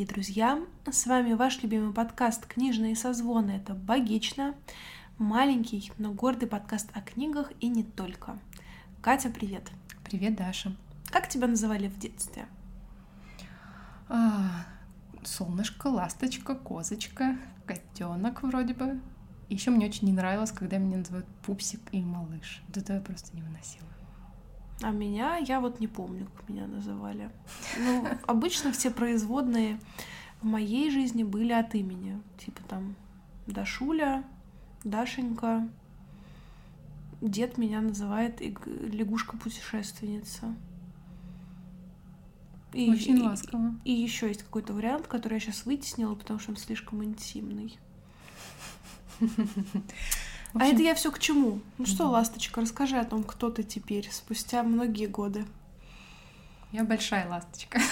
Дорогие друзья! С вами ваш любимый подкаст «Книжные созвоны». Это «Богично», маленький, но гордый подкаст о книгах и не только. Катя, привет! Привет, Даша! Как тебя называли в детстве? А, солнышко, ласточка, козочка, котенок вроде бы. Еще мне очень не нравилось, когда меня называют пупсик и малыш. Вот это я просто не выносила. А меня, я вот не помню, как меня называли. Ну, обычно все производные в моей жизни были от имени. Типа там Дашуля, Дашенька. Дед меня называет лягушка-путешественница. И, Очень ласково. И, и еще есть какой-то вариант, который я сейчас вытеснила, потому что он слишком интимный. А это я все к чему? Ну что, ласточка, расскажи о том, кто ты теперь, спустя многие годы. Я большая ласточка.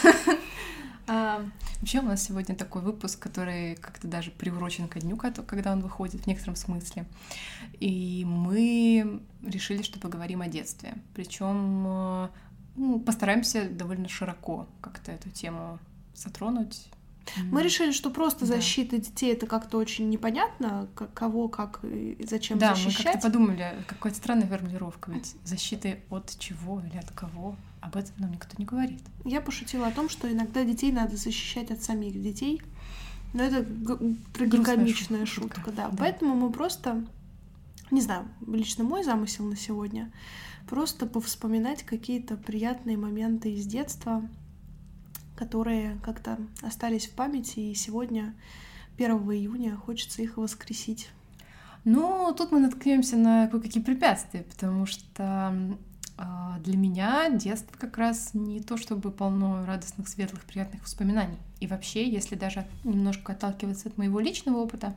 А, вообще у нас сегодня такой выпуск, который как-то даже приурочен ко дню, когда он выходит в некотором смысле. И мы решили, что поговорим о детстве. Причем э, ну, постараемся довольно широко как-то эту тему затронуть мы решили, что просто да. защита детей это как-то очень непонятно, как, кого, как и зачем да, защищать. Да, мы как-то подумали, какая-то странная формулировка, ведь защиты от чего или от кого, об этом нам никто не говорит. Я пошутила о том, что иногда детей надо защищать от самих детей, но это трагикомичная шутка, шутка да. да. Поэтому мы просто, не знаю, лично мой замысел на сегодня, просто повспоминать какие-то приятные моменты из детства, которые как-то остались в памяти, и сегодня, 1 июня, хочется их воскресить. Ну, тут мы наткнемся на кое-какие препятствия, потому что э, для меня детство как раз не то чтобы полно радостных, светлых, приятных воспоминаний. И вообще, если даже немножко отталкиваться от моего личного опыта,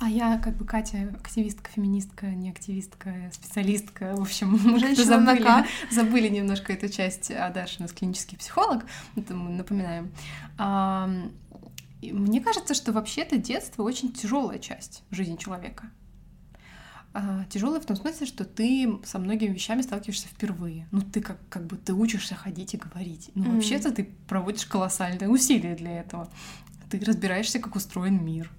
а я, как бы, Катя, активистка, феминистка, не активистка, специалистка. В общем, мы как-то забыли, забыли немножко эту часть. А Даша у нас клинический психолог, это мы напоминаем. А, мне кажется, что вообще-то детство очень тяжелая часть жизни человека. А, тяжелая в том смысле, что ты со многими вещами сталкиваешься впервые. Ну, ты как, как бы ты учишься ходить и говорить. Ну, mm-hmm. вообще-то ты проводишь колоссальные усилия для этого. Ты разбираешься, как устроен мир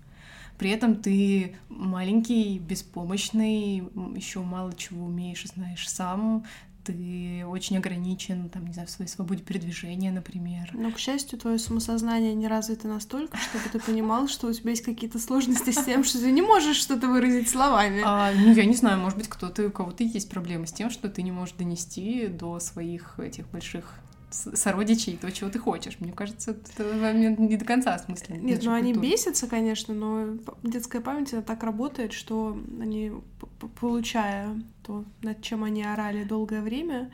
при этом ты маленький, беспомощный, еще мало чего умеешь и знаешь сам, ты очень ограничен, там, не знаю, в своей свободе передвижения, например. Но, к счастью, твое самосознание не развито настолько, чтобы ты понимал, что у тебя есть какие-то сложности с тем, что ты не можешь что-то выразить словами. А, ну, я не знаю, может быть, кто-то, у кого-то есть проблемы с тем, что ты не можешь донести до своих этих больших сородичей то, чего ты хочешь. Мне кажется, это момент не до конца осмыслен. Нет, ну они бесятся, конечно, но детская память она так работает, что они, получая то, над чем они орали долгое время,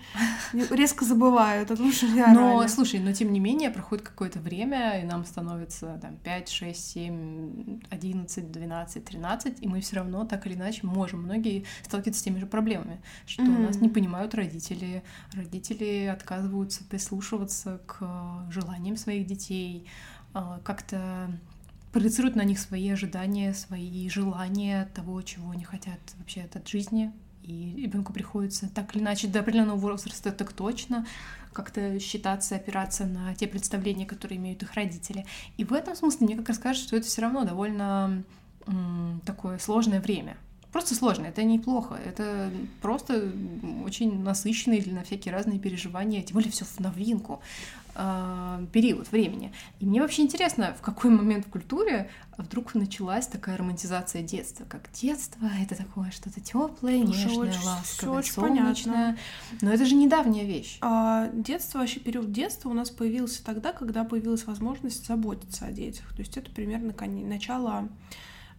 резко забывают о том, что они орали. Но, слушай, но тем не менее проходит какое-то время, и нам становится там 5, 6, 7, 11, 12, 13, и мы все равно так или иначе можем многие сталкиваться с теми же проблемами, что mm-hmm. нас не понимают родители, родители отказываются прислушиваться к желаниям своих детей, а, как-то проецируют на них свои ожидания, свои желания того, чего они хотят вообще от жизни, и ребенку приходится так или иначе до определенного возраста так точно как-то считаться, опираться на те представления, которые имеют их родители. И в этом смысле мне как раз кажется, что это все равно довольно такое сложное время. Просто сложно, это неплохо, это просто очень насыщенный или на всякие разные переживания, тем более все в новинку. А, период времени. И мне вообще интересно, в какой момент в культуре вдруг началась такая романтизация детства, как детство это такое что-то теплое, нежное, очень, ласковое, очень солнечное. Понятно. Но это же недавняя вещь. А, детство, вообще период детства у нас появился тогда, когда появилась возможность заботиться о детях. То есть это примерно начало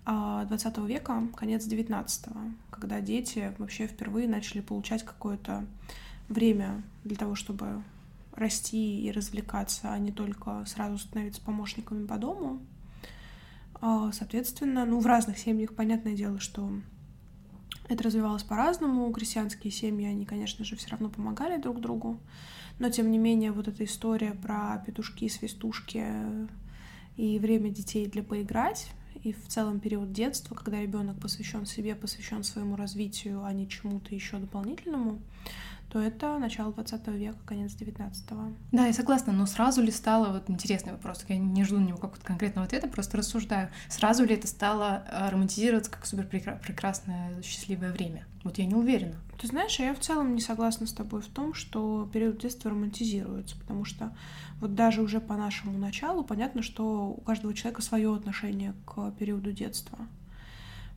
20 а, века, конец 19 когда дети вообще впервые начали получать какое-то время для того, чтобы расти и развлекаться, а не только сразу становиться помощниками по дому. А, соответственно, ну, в разных семьях, понятное дело, что это развивалось по-разному. Крестьянские семьи, они, конечно же, все равно помогали друг другу. Но, тем не менее, вот эта история про петушки, свистушки и время детей для поиграть, и в целом период детства, когда ребенок посвящен себе, посвящен своему развитию, а не чему-то еще дополнительному, то это начало 20 века, конец 19-го. Да, я согласна, но сразу ли стало, вот интересный вопрос, я не жду на него какого-то конкретного ответа, просто рассуждаю, сразу ли это стало э, романтизироваться как супер прекрасное, счастливое время? Вот я не уверена. Ты знаешь, а я в целом не согласна с тобой в том, что период детства романтизируется, потому что вот даже уже по нашему началу понятно, что у каждого человека свое отношение к периоду детства.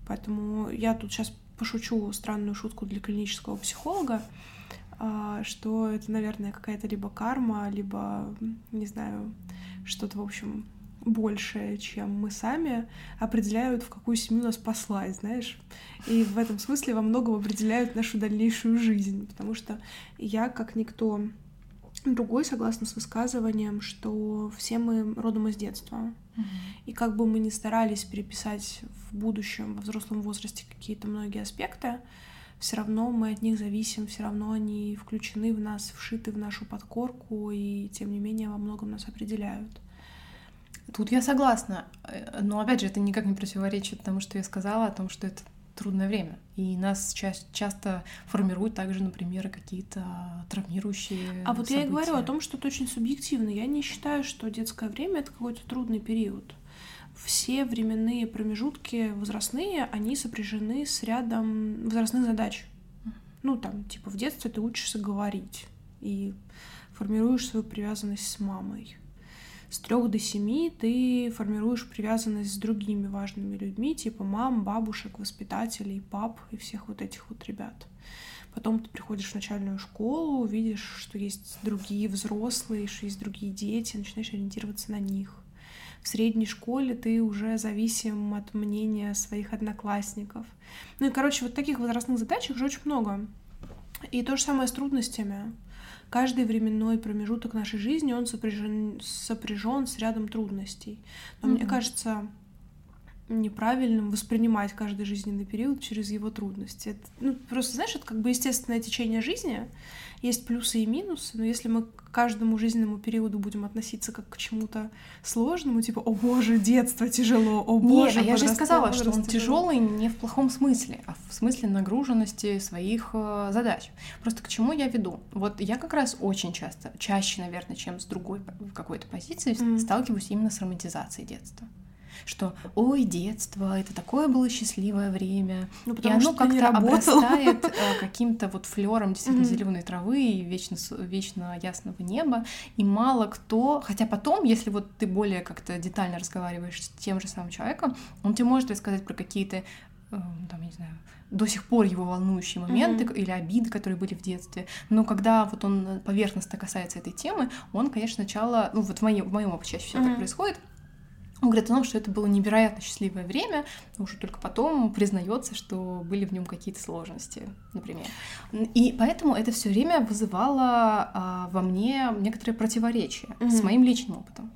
Поэтому я тут сейчас пошучу странную шутку для клинического психолога, что это, наверное, какая-то либо карма, либо, не знаю, что-то, в общем, большее, чем мы сами, определяют, в какую семью нас послать, знаешь. И в этом смысле во многом определяют нашу дальнейшую жизнь, потому что я, как никто другой, согласна с высказыванием, что все мы родом из детства. Mm-hmm. И как бы мы ни старались переписать в будущем, во взрослом возрасте какие-то многие аспекты, все равно мы от них зависим, все равно они включены в нас, вшиты в нашу подкорку, и тем не менее во многом нас определяют. Тут я согласна, э, но опять же это никак не противоречит тому, что я сказала о том, что это трудное время. И нас ча- часто формируют также, например, какие-то травмирующие. А вот события. я и говорю о том, что это очень субъективно. Я не считаю, что детское время это какой-то трудный период все временные промежутки возрастные, они сопряжены с рядом возрастных задач. Ну, там, типа, в детстве ты учишься говорить и формируешь свою привязанность с мамой. С трех до семи ты формируешь привязанность с другими важными людьми, типа мам, бабушек, воспитателей, пап и всех вот этих вот ребят. Потом ты приходишь в начальную школу, видишь, что есть другие взрослые, что есть другие дети, начинаешь ориентироваться на них в средней школе ты уже зависим от мнения своих одноклассников. Ну и, короче, вот таких возрастных задач их же очень много. И то же самое с трудностями. Каждый временной промежуток нашей жизни, он сопряжен, сопряжен с рядом трудностей. Но mm-hmm. мне кажется, неправильным воспринимать каждый жизненный период через его трудности. Это, ну, просто, знаешь, это как бы естественное течение жизни, есть плюсы и минусы, но если мы к каждому жизненному периоду будем относиться как к чему-то сложному, типа, о боже, детство тяжело, о боже, Нет, а я же сказала, что он тяжелый не в плохом смысле, а в смысле нагруженности своих э, задач. Просто к чему я веду? Вот я как раз очень часто, чаще, наверное, чем с другой какой-то позиции, mm. сталкиваюсь именно с романтизацией детства что ой, детство, это такое было счастливое время. Ну, и оно как-то обрастает э, каким-то вот флером действительно зеленой травы и вечно, вечно ясного неба. И мало кто, хотя потом, если вот ты более как-то детально разговариваешь с тем же самым человеком, он тебе может рассказать про какие-то э, там, я не знаю, до сих пор его волнующие моменты mm-hmm. или обиды, которые были в детстве. Но когда вот он поверхностно касается этой темы, он, конечно, сначала, ну вот в моем, в моем чаще всего mm-hmm. так происходит, он говорит о том, что это было невероятно счастливое время, но уже только потом признается, что были в нем какие-то сложности, например. И поэтому это все время вызывало а, во мне некоторые противоречия mm-hmm. с моим личным опытом.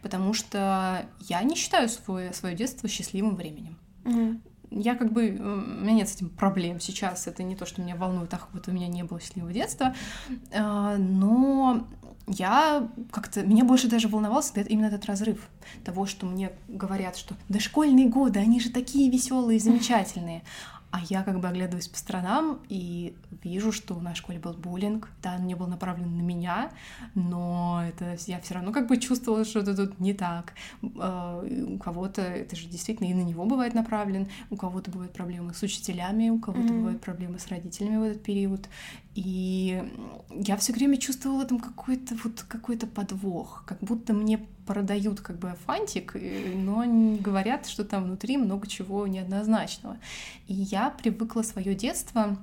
Потому что я не считаю свое, свое детство счастливым временем. Mm-hmm я как бы, у меня нет с этим проблем сейчас, это не то, что меня волнует, ах, вот у меня не было счастливого детства, а, но я как-то, меня больше даже волновался именно этот разрыв того, что мне говорят, что дошкольные годы, они же такие веселые, замечательные, а я как бы оглядываюсь по сторонам и вижу, что в нашей школе был буллинг. Да, он не был направлен на меня, но это я все равно как бы чувствовала, что это тут не так. А, у кого-то это же действительно и на него бывает направлен, у кого-то бывают проблемы с учителями, у кого-то mm-hmm. бывают проблемы с родителями в этот период. И я все время чувствовала в этом какой-то вот какой-то подвох, как будто мне продают как бы фантик, но не говорят, что там внутри много чего неоднозначного. И я привыкла свое детство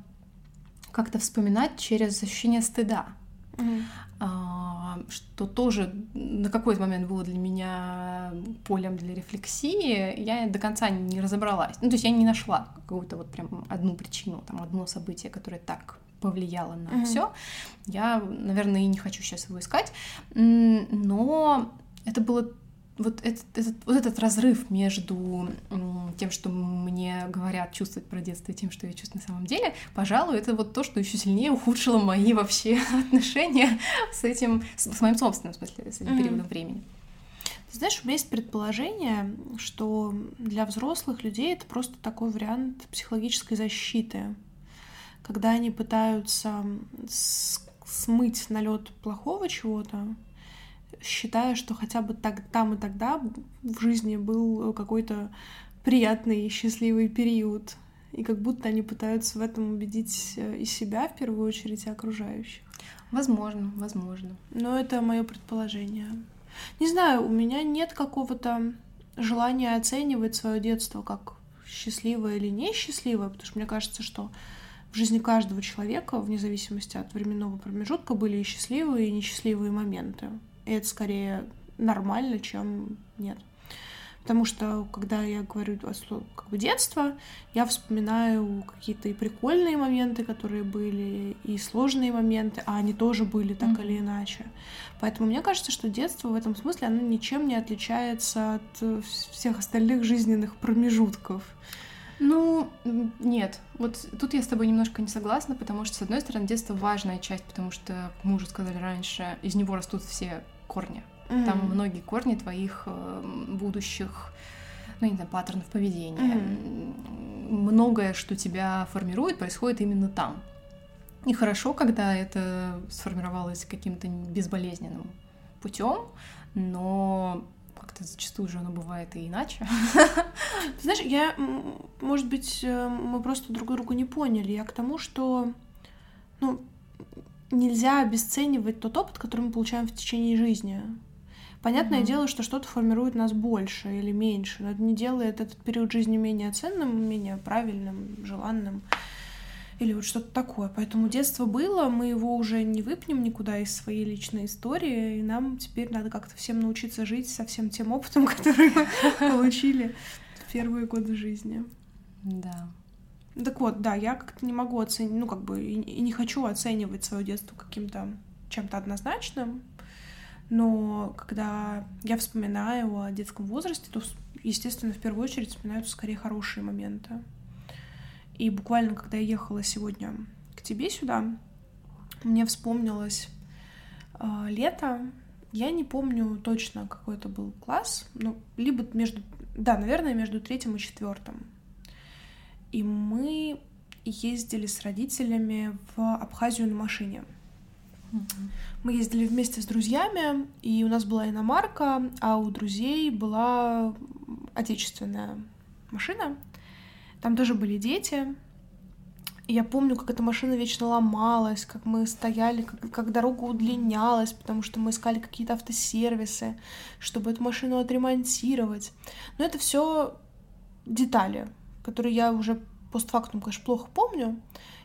как-то вспоминать через ощущение стыда. Mm-hmm. А, что тоже на какой-то момент было для меня полем для рефлексии, я до конца не разобралась. Ну, то есть я не нашла какую-то вот прям одну причину, там, одно событие, которое так повлияло на mm-hmm. все. Я, наверное, и не хочу сейчас его искать, но это было вот этот, этот, вот этот разрыв между тем, что мне говорят чувствовать про детство, и тем, что я чувствую на самом деле, пожалуй, это вот то, что еще сильнее ухудшило мои вообще отношения с этим, с, с моим собственным, в смысле, с этим mm-hmm. периодом времени. Ты знаешь, у меня есть предположение, что для взрослых людей это просто такой вариант психологической защиты когда они пытаются смыть налет плохого чего-то, считая, что хотя бы так, там и тогда в жизни был какой-то приятный и счастливый период. И как будто они пытаются в этом убедить э, и себя в первую очередь, и окружающих. Возможно, возможно. Но это мое предположение. Не знаю, у меня нет какого-то желания оценивать свое детство как счастливое или несчастливое, потому что мне кажется, что в жизни каждого человека, вне зависимости от временного промежутка, были и счастливые, и несчастливые моменты. И это скорее нормально, чем нет. Потому что, когда я говорю как бы детство, я вспоминаю какие-то и прикольные моменты, которые были, и сложные моменты, а они тоже были так mm-hmm. или иначе. Поэтому мне кажется, что детство в этом смысле, оно ничем не отличается от всех остальных жизненных промежутков. Ну, нет. Вот тут я с тобой немножко не согласна, потому что, с одной стороны, детство важная часть, потому что, мы уже сказали раньше, из него растут все корни. Mm-hmm. Там многие корни твоих э, будущих, ну, не знаю, паттернов поведения. Mm-hmm. Многое, что тебя формирует, происходит именно там. И хорошо, когда это сформировалось каким-то безболезненным путем, но как-то зачастую же оно бывает и иначе. Ты знаешь, я, может быть, э, мы просто друг друга не поняли. Я к тому, что, ну, нельзя обесценивать тот опыт, который мы получаем в течение жизни. Понятное mm-hmm. дело, что что-то формирует нас больше или меньше, но это не делает этот период жизни менее ценным, менее правильным, желанным или вот что-то такое. Поэтому детство было, мы его уже не выпнем никуда из своей личной истории, и нам теперь надо как-то всем научиться жить со всем тем опытом, который мы получили в первые годы жизни. Да. Так вот, да, я как-то не могу оценить, ну, как бы, и не хочу оценивать свое детство каким-то чем-то однозначным, но когда я вспоминаю о детском возрасте, то, естественно, в первую очередь вспоминаются скорее хорошие моменты. И буквально, когда я ехала сегодня к тебе сюда, мне вспомнилось э, лето. Я не помню точно, какой это был класс, но либо между, да, наверное, между третьим и четвертым. И мы ездили с родителями в Абхазию на машине. Мы ездили вместе с друзьями, и у нас была иномарка, а у друзей была отечественная машина. Там тоже были дети. И я помню, как эта машина вечно ломалась, как мы стояли, как, как дорога удлинялась, потому что мы искали какие-то автосервисы, чтобы эту машину отремонтировать. Но это все детали, которые я уже постфактум, конечно, плохо помню.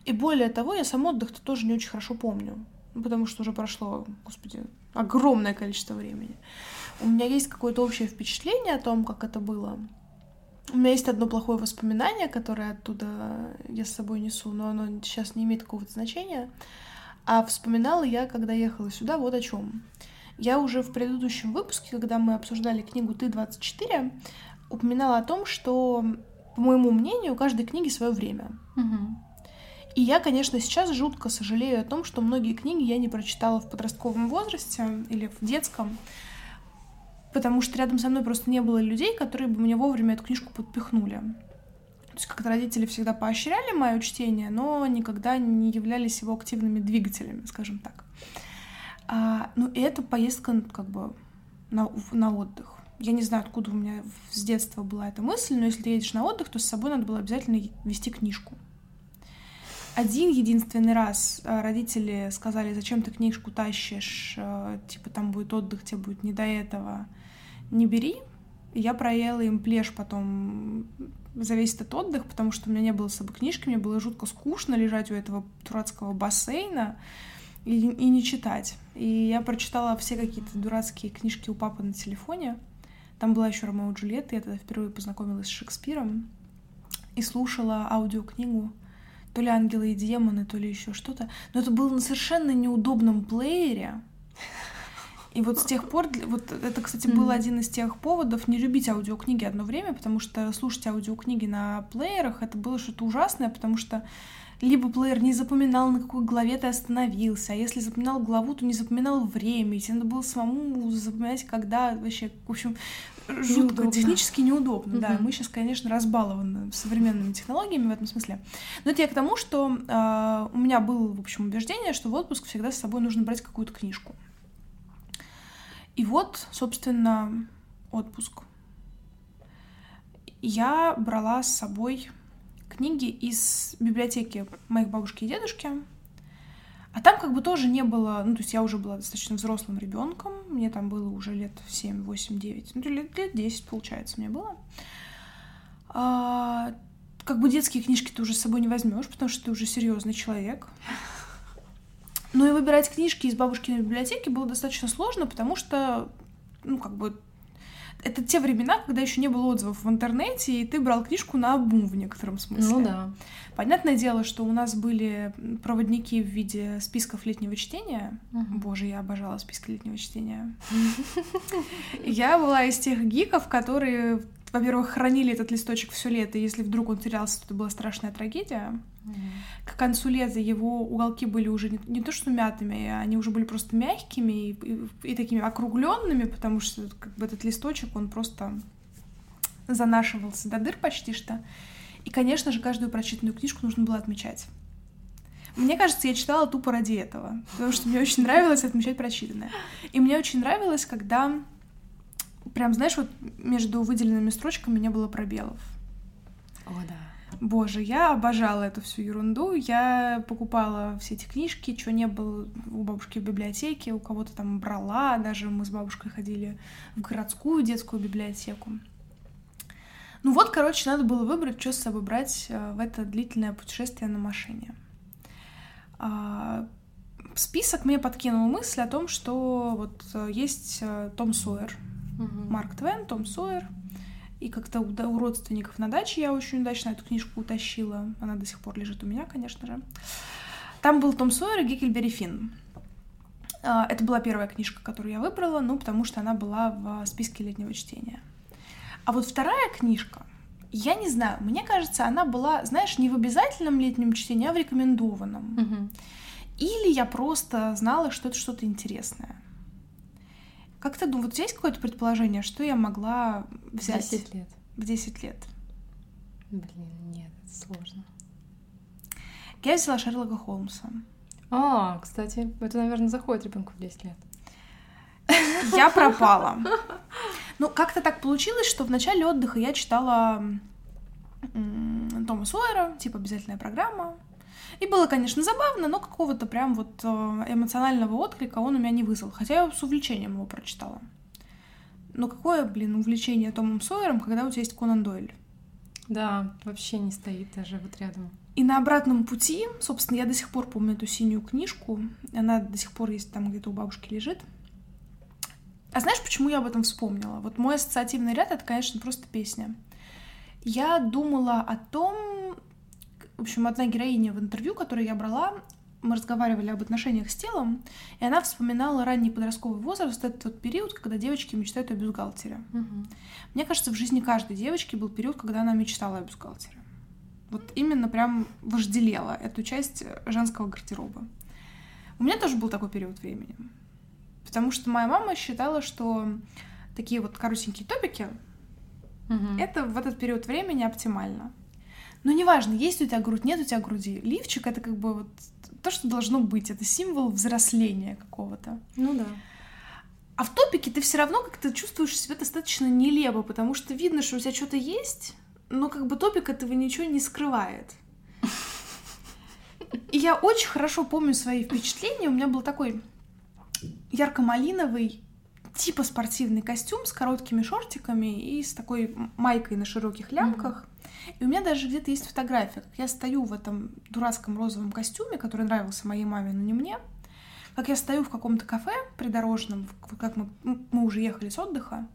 И более того, я сам отдых-то тоже не очень хорошо помню. Потому что уже прошло, господи, огромное количество времени. У меня есть какое-то общее впечатление о том, как это было. У меня есть одно плохое воспоминание, которое оттуда я с собой несу, но оно сейчас не имеет какого-то значения. А вспоминала я, когда ехала сюда, вот о чем. Я уже в предыдущем выпуске, когда мы обсуждали книгу «Ты-24», упоминала о том, что, по моему мнению, у каждой книги свое время. Угу. И я, конечно, сейчас жутко сожалею о том, что многие книги я не прочитала в подростковом возрасте или в детском, потому что рядом со мной просто не было людей, которые бы мне вовремя эту книжку подпихнули. То есть как-то родители всегда поощряли мое чтение, но никогда не являлись его активными двигателями, скажем так. А, ну, и это поездка как бы на, на отдых. Я не знаю, откуда у меня с детства была эта мысль, но если ты едешь на отдых, то с собой надо было обязательно вести книжку один единственный раз э, родители сказали, зачем ты книжку тащишь, э, типа там будет отдых, тебе будет не до этого, не бери. И я проела им плешь потом за весь этот отдых, потому что у меня не было с собой книжки, мне было жутко скучно лежать у этого дурацкого бассейна и, и не читать. И я прочитала все какие-то дурацкие книжки у папы на телефоне. Там была еще Ромео и Джульетта, я тогда впервые познакомилась с Шекспиром и слушала аудиокнигу то ли ангелы и демоны, то ли еще что-то. Но это было на совершенно неудобном плеере. И вот с тех пор, вот это, кстати, был один из тех поводов не любить аудиокниги одно время, потому что слушать аудиокниги на плеерах это было что-то ужасное, потому что либо плеер не запоминал, на какой главе ты остановился, а если запоминал главу, то не запоминал время, и тебе надо было самому запоминать, когда вообще, в общем, жутко, неудобно. технически неудобно, угу. да. Мы сейчас, конечно, разбалованы современными технологиями в этом смысле. Но это я к тому, что э, у меня было, в общем, убеждение, что в отпуск всегда с собой нужно брать какую-то книжку. И вот, собственно, отпуск. Я брала с собой книги из библиотеки моих бабушки и дедушки. А там как бы тоже не было, ну, то есть я уже была достаточно взрослым ребенком, мне там было уже лет 7, 8, 9, ну, лет, лет 10, получается, мне было. А, как бы детские книжки ты уже с собой не возьмешь, потому что ты уже серьезный человек. Ну и выбирать книжки из бабушкиной библиотеки было достаточно сложно, потому что, ну, как бы это те времена, когда еще не было отзывов в интернете, и ты брал книжку на обум в некотором смысле. Ну да. Понятное дело, что у нас были проводники в виде списков летнего чтения. Угу. Боже, я обожала списки летнего чтения. Я была из тех гиков, которые во-первых, хранили этот листочек все лето, и если вдруг он терялся, то это была страшная трагедия. Mm-hmm. К концу лета его уголки были уже не, не то что мятыми, они уже были просто мягкими и, и, и такими округленными, потому что как бы этот листочек, он просто занашивался до дыр почти что. И, конечно же, каждую прочитанную книжку нужно было отмечать. Мне кажется, я читала тупо ради этого, потому что мне очень нравилось отмечать прочитанное. И мне очень нравилось, когда прям, знаешь, вот между выделенными строчками не было пробелов. О, да. Боже, я обожала эту всю ерунду. Я покупала все эти книжки, что не было у бабушки в библиотеке, у кого-то там брала. Даже мы с бабушкой ходили в городскую детскую библиотеку. Ну вот, короче, надо было выбрать, что с собой брать э, в это длительное путешествие на машине. А, список мне подкинул мысль о том, что вот э, есть э, Том Сойер, угу. Марк Твен, Том Сойер. И как-то у, у родственников на даче я очень удачно эту книжку утащила. Она до сих пор лежит у меня, конечно же. Там был Том Сойер и Геккельбери Финн. А, это была первая книжка, которую я выбрала, ну, потому что она была в списке летнего чтения. А вот вторая книжка, я не знаю, мне кажется, она была, знаешь, не в обязательном летнем чтении, а в рекомендованном. Угу. Или я просто знала, что это что-то интересное. Как ты думаешь, вот есть какое-то предположение, что я могла взять? В 10 лет. В 10 лет. Блин, нет, это сложно. Я взяла Шерлока Холмса. А, кстати, это, наверное, заходит ребенку в 10 лет. Я пропала. Ну, как-то так получилось, что в начале отдыха я читала Тома Сойера, типа обязательная программа. И было, конечно, забавно, но какого-то прям вот э, эмоционального отклика он у меня не вызвал. Хотя я с увлечением его прочитала. Но какое, блин, увлечение Томом Сойером, когда у тебя есть Конан Дойль? Да, вообще не стоит даже вот рядом. И на обратном пути, собственно, я до сих пор помню эту синюю книжку. Она до сих пор есть там где-то у бабушки лежит. А знаешь, почему я об этом вспомнила? Вот мой ассоциативный ряд — это, конечно, просто песня. Я думала о том, общем, одна героиня в интервью, которое я брала, мы разговаривали об отношениях с телом, и она вспоминала ранний подростковый возраст, это тот период, когда девочки мечтают о бюстгальтере. Угу. Мне кажется, в жизни каждой девочки был период, когда она мечтала о бюстгальтере. Вот именно прям вожделела эту часть женского гардероба. У меня тоже был такой период времени. Потому что моя мама считала, что такие вот коротенькие топики угу. это в этот период времени оптимально. Но неважно, есть у тебя грудь, нет у тебя груди. Лифчик — это как бы вот то, что должно быть. Это символ взросления какого-то. Ну да. А в топике ты все равно как-то чувствуешь себя достаточно нелепо, потому что видно, что у тебя что-то есть, но как бы топик этого ничего не скрывает. И я очень хорошо помню свои впечатления. У меня был такой ярко-малиновый, типа спортивный костюм с короткими шортиками и с такой майкой на широких лямках. И у меня даже где-то есть фотография, как я стою в этом дурацком розовом костюме, который нравился моей маме, но не мне. Как я стою в каком-то кафе придорожном, как мы, мы уже ехали с отдыха,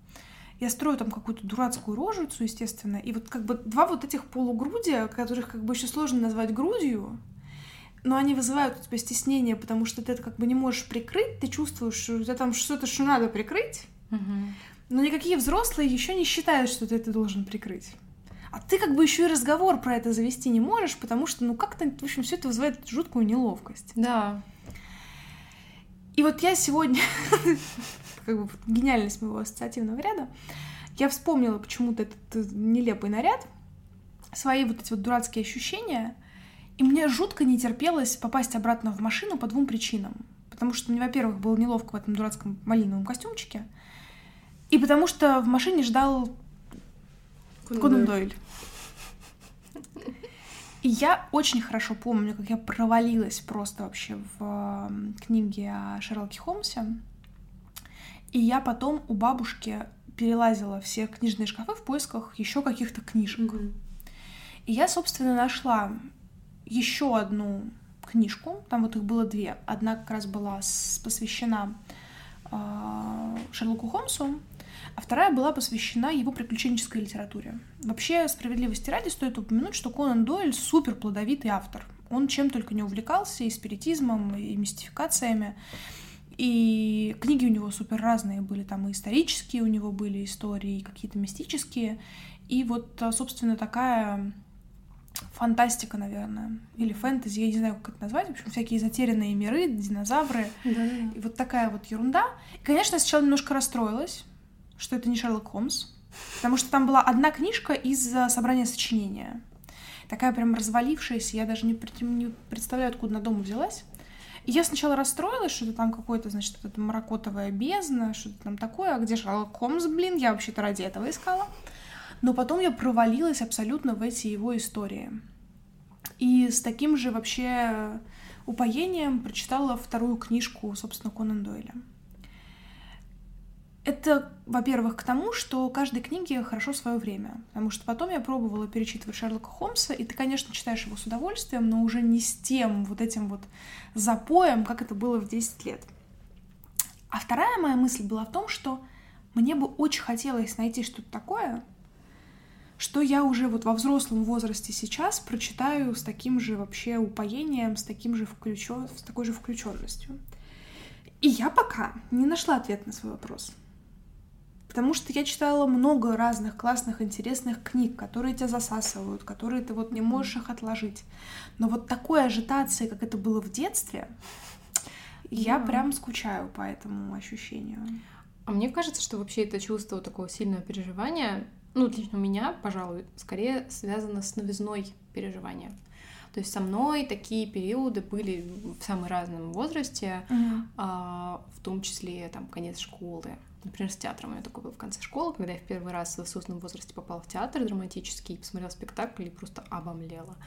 я строю там какую-то дурацкую рожицу, естественно, и вот как бы два вот этих полугрудия, которых как бы еще сложно назвать грудью, но они вызывают у тебя стеснение, потому что ты это как бы не можешь прикрыть, ты чувствуешь, что у тебя там что-то, что надо прикрыть, угу. но никакие взрослые еще не считают, что ты это должен прикрыть. А ты как бы еще и разговор про это завести не можешь, потому что, ну, как-то, в общем, все это вызывает жуткую неловкость. Да. И вот я сегодня, как бы гениальность моего ассоциативного ряда, я вспомнила почему-то этот э, нелепый наряд, свои вот эти вот дурацкие ощущения, и мне жутко не терпелось попасть обратно в машину по двум причинам. Потому что мне, во-первых, было неловко в этом дурацком малиновом костюмчике, и потому что в машине ждал Конан Дойль. И я очень хорошо помню, как я провалилась просто вообще в книге о Шерлоке Холмсе. И я потом у бабушки перелазила все книжные шкафы в поисках еще каких-то книжек. Mm-hmm. И я, собственно, нашла еще одну книжку. Там вот их было две. Одна как раз была посвящена э, Шерлоку Холмсу, а вторая была посвящена его приключенческой литературе. Вообще, справедливости ради, стоит упомянуть, что Конан Дойль супер плодовитый автор. Он чем только не увлекался, и спиритизмом, и мистификациями. И книги у него супер разные были, там и исторические у него были истории, и какие-то мистические. И вот, собственно, такая фантастика, наверное, или фэнтези, я не знаю, как это назвать, в общем, всякие затерянные миры, динозавры, да. и вот такая вот ерунда. И, конечно, я сначала немножко расстроилась, что это не Шерлок Холмс, потому что там была одна книжка из собрания сочинения, такая прям развалившаяся, я даже не, не представляю, откуда на дому взялась. И я сначала расстроилась, что это там какое-то, значит, это маракотовая бездна, что-то там такое, а где Шерлок Холмс, блин, я вообще-то ради этого искала. Но потом я провалилась абсолютно в эти его истории. И с таким же вообще упоением прочитала вторую книжку, собственно, Конан Дойля. Это, во-первых, к тому, что каждой книге хорошо свое время. Потому что потом я пробовала перечитывать Шерлока Холмса, и ты, конечно, читаешь его с удовольствием, но уже не с тем вот этим вот запоем, как это было в 10 лет. А вторая моя мысль была в том, что мне бы очень хотелось найти что-то такое, что я уже вот во взрослом возрасте сейчас прочитаю с таким же вообще упоением, с таким же включен... с такой же включенностью. И я пока не нашла ответ на свой вопрос. Потому что я читала много разных классных, интересных книг, которые тебя засасывают, которые ты вот не можешь их отложить. Но вот такой ажитации, как это было в детстве, я yeah. прям скучаю по этому ощущению. А мне кажется, что вообще это чувство такого сильного переживания, ну, лично у меня, пожалуй, скорее связано с новизной переживания. То есть со мной такие периоды были в самом разном возрасте, uh-huh. а, в том числе там конец школы, Например, с театром у меня такое было в конце школы, когда я в первый раз в осознанном возрасте попала в театр драматический, посмотрела спектакль и просто обомлела.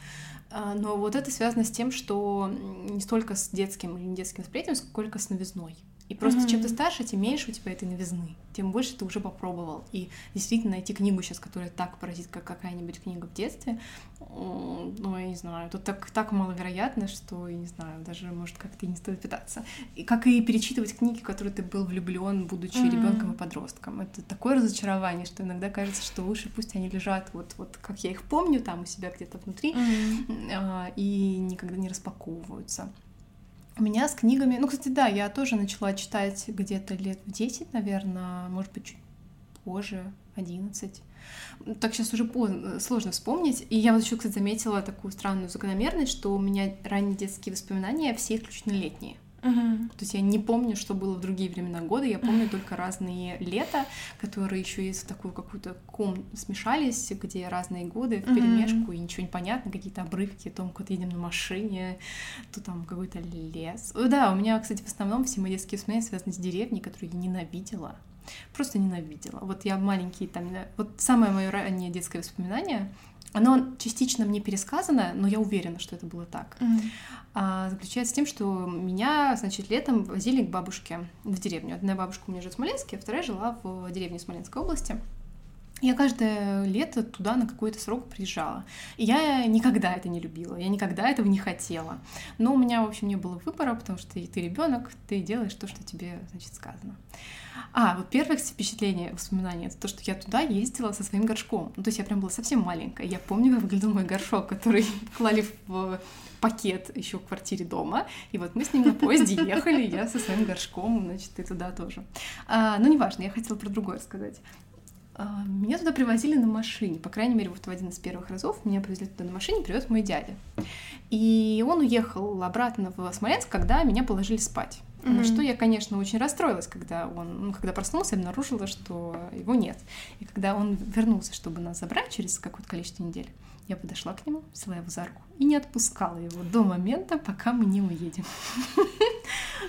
А, но вот это связано с тем, что не столько с детским или не детским восприятием, сколько с новизной. И просто mm-hmm. чем ты старше, тем меньше у тебя этой новизны, тем больше ты уже попробовал. И действительно найти книгу сейчас, которая так поразит, как какая-нибудь книга в детстве, ну, я не знаю, тут так, так маловероятно, что, я не знаю, даже, может, как-то и не стоит пытаться. И как и перечитывать книги, в которые ты был влюблен, будучи mm-hmm. ребенком и подростком. Это такое разочарование, что иногда кажется, что лучше пусть они лежат вот, вот как я их помню, там у себя где-то внутри, mm-hmm. и никогда не распаковываются. У меня с книгами, ну, кстати, да, я тоже начала читать где-то лет в 10, наверное, может быть, чуть позже, 11. Так сейчас уже поздно, сложно вспомнить. И я вот еще, кстати, заметила такую странную закономерность, что у меня ранние детские воспоминания все исключительно летние. Uh-huh. То есть я не помню, что было в другие времена года, я помню только разные лета, которые еще из такую какую-то ком смешались, где разные годы в перемешку uh-huh. и ничего не понятно, какие-то обрывки о том, как едем на машине, то там какой-то лес. Да, у меня, кстати, в основном все мои детские воспоминания связаны с деревней, которую я ненавидела. Просто ненавидела. Вот я маленький там, вот самое мое раннее детское воспоминание оно частично мне пересказано, но я уверена, что это было так. Mm-hmm. А, заключается в том, что меня, значит, летом возили к бабушке в деревню. Одна бабушка у меня живет в Смоленске, а вторая жила в деревне Смоленской области. Я каждое лето туда на какой-то срок приезжала. И я никогда это не любила, я никогда этого не хотела. Но у меня, в общем, не было выбора, потому что ты ребенок, ты делаешь то, что тебе, значит, сказано. А, вот первое впечатление, воспоминание, это то, что я туда ездила со своим горшком. Ну, то есть я прям была совсем маленькая. Я помню, как выглядел мой горшок, который клали в пакет еще в квартире дома. И вот мы с ним на поезде ехали, я со своим горшком, значит, и туда тоже. А, ну, неважно, я хотела про другое сказать. А, меня туда привозили на машине. По крайней мере, вот в один из первых разов меня привезли туда на машине, привез мой дядя. И он уехал обратно в Смоленск, когда меня положили спать. Mm-hmm. На что я, конечно, очень расстроилась, когда он, ну, когда проснулся, обнаружила, что его нет. И когда он вернулся, чтобы нас забрать через какое-то количество недель, я подошла к нему, взяла его за руку и не отпускала его до момента, пока мы не уедем.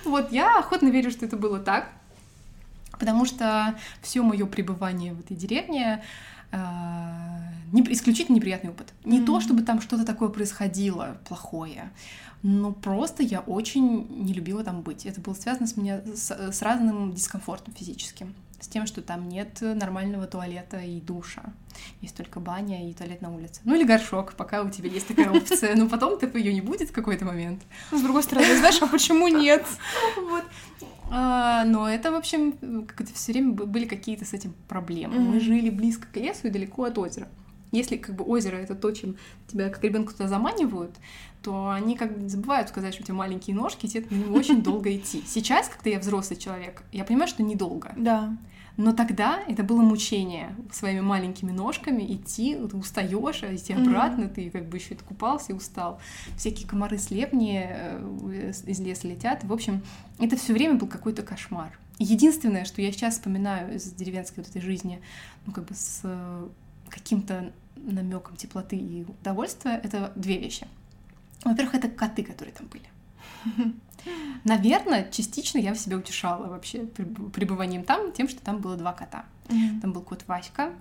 Вот я охотно верю, что это было так, потому что все мое пребывание в этой деревне э, исключительно неприятный опыт. Не то, чтобы там что-то такое происходило плохое, но просто я очень не любила там быть. Это было связано с меня с, с разным дискомфортом физическим с тем, что там нет нормального туалета и душа. Есть только баня и туалет на улице. Ну или горшок, пока у тебя есть такая опция. Но потом типа ее не будет в какой-то момент. С другой стороны, знаешь, а почему нет? Вот. А, но это, в общем, как это все время были какие-то с этим проблемы. Мы жили близко к лесу и далеко от озера. Если как бы озеро это то, чем тебя как ребенка туда заманивают, то они как бы забывают сказать, что у тебя маленькие ножки, и тебе не очень долго идти. Сейчас, когда я взрослый человек, я понимаю, что недолго. Да. Но тогда это было мучение своими маленькими ножками идти, ты устаешь, а идти обратно, mm-hmm. ты как бы еще купался и устал. Всякие комары слепни э, из леса летят. В общем, это все время был какой-то кошмар. Единственное, что я сейчас вспоминаю из деревенской вот этой жизни, ну как бы с э, каким-то намеком теплоты и удовольствия, это две вещи. Во-первых, это коты, которые там были. Наверное, частично я в себя утешала вообще пребыванием там, тем, что там было два кота. Mm-hmm. Там был кот Васька,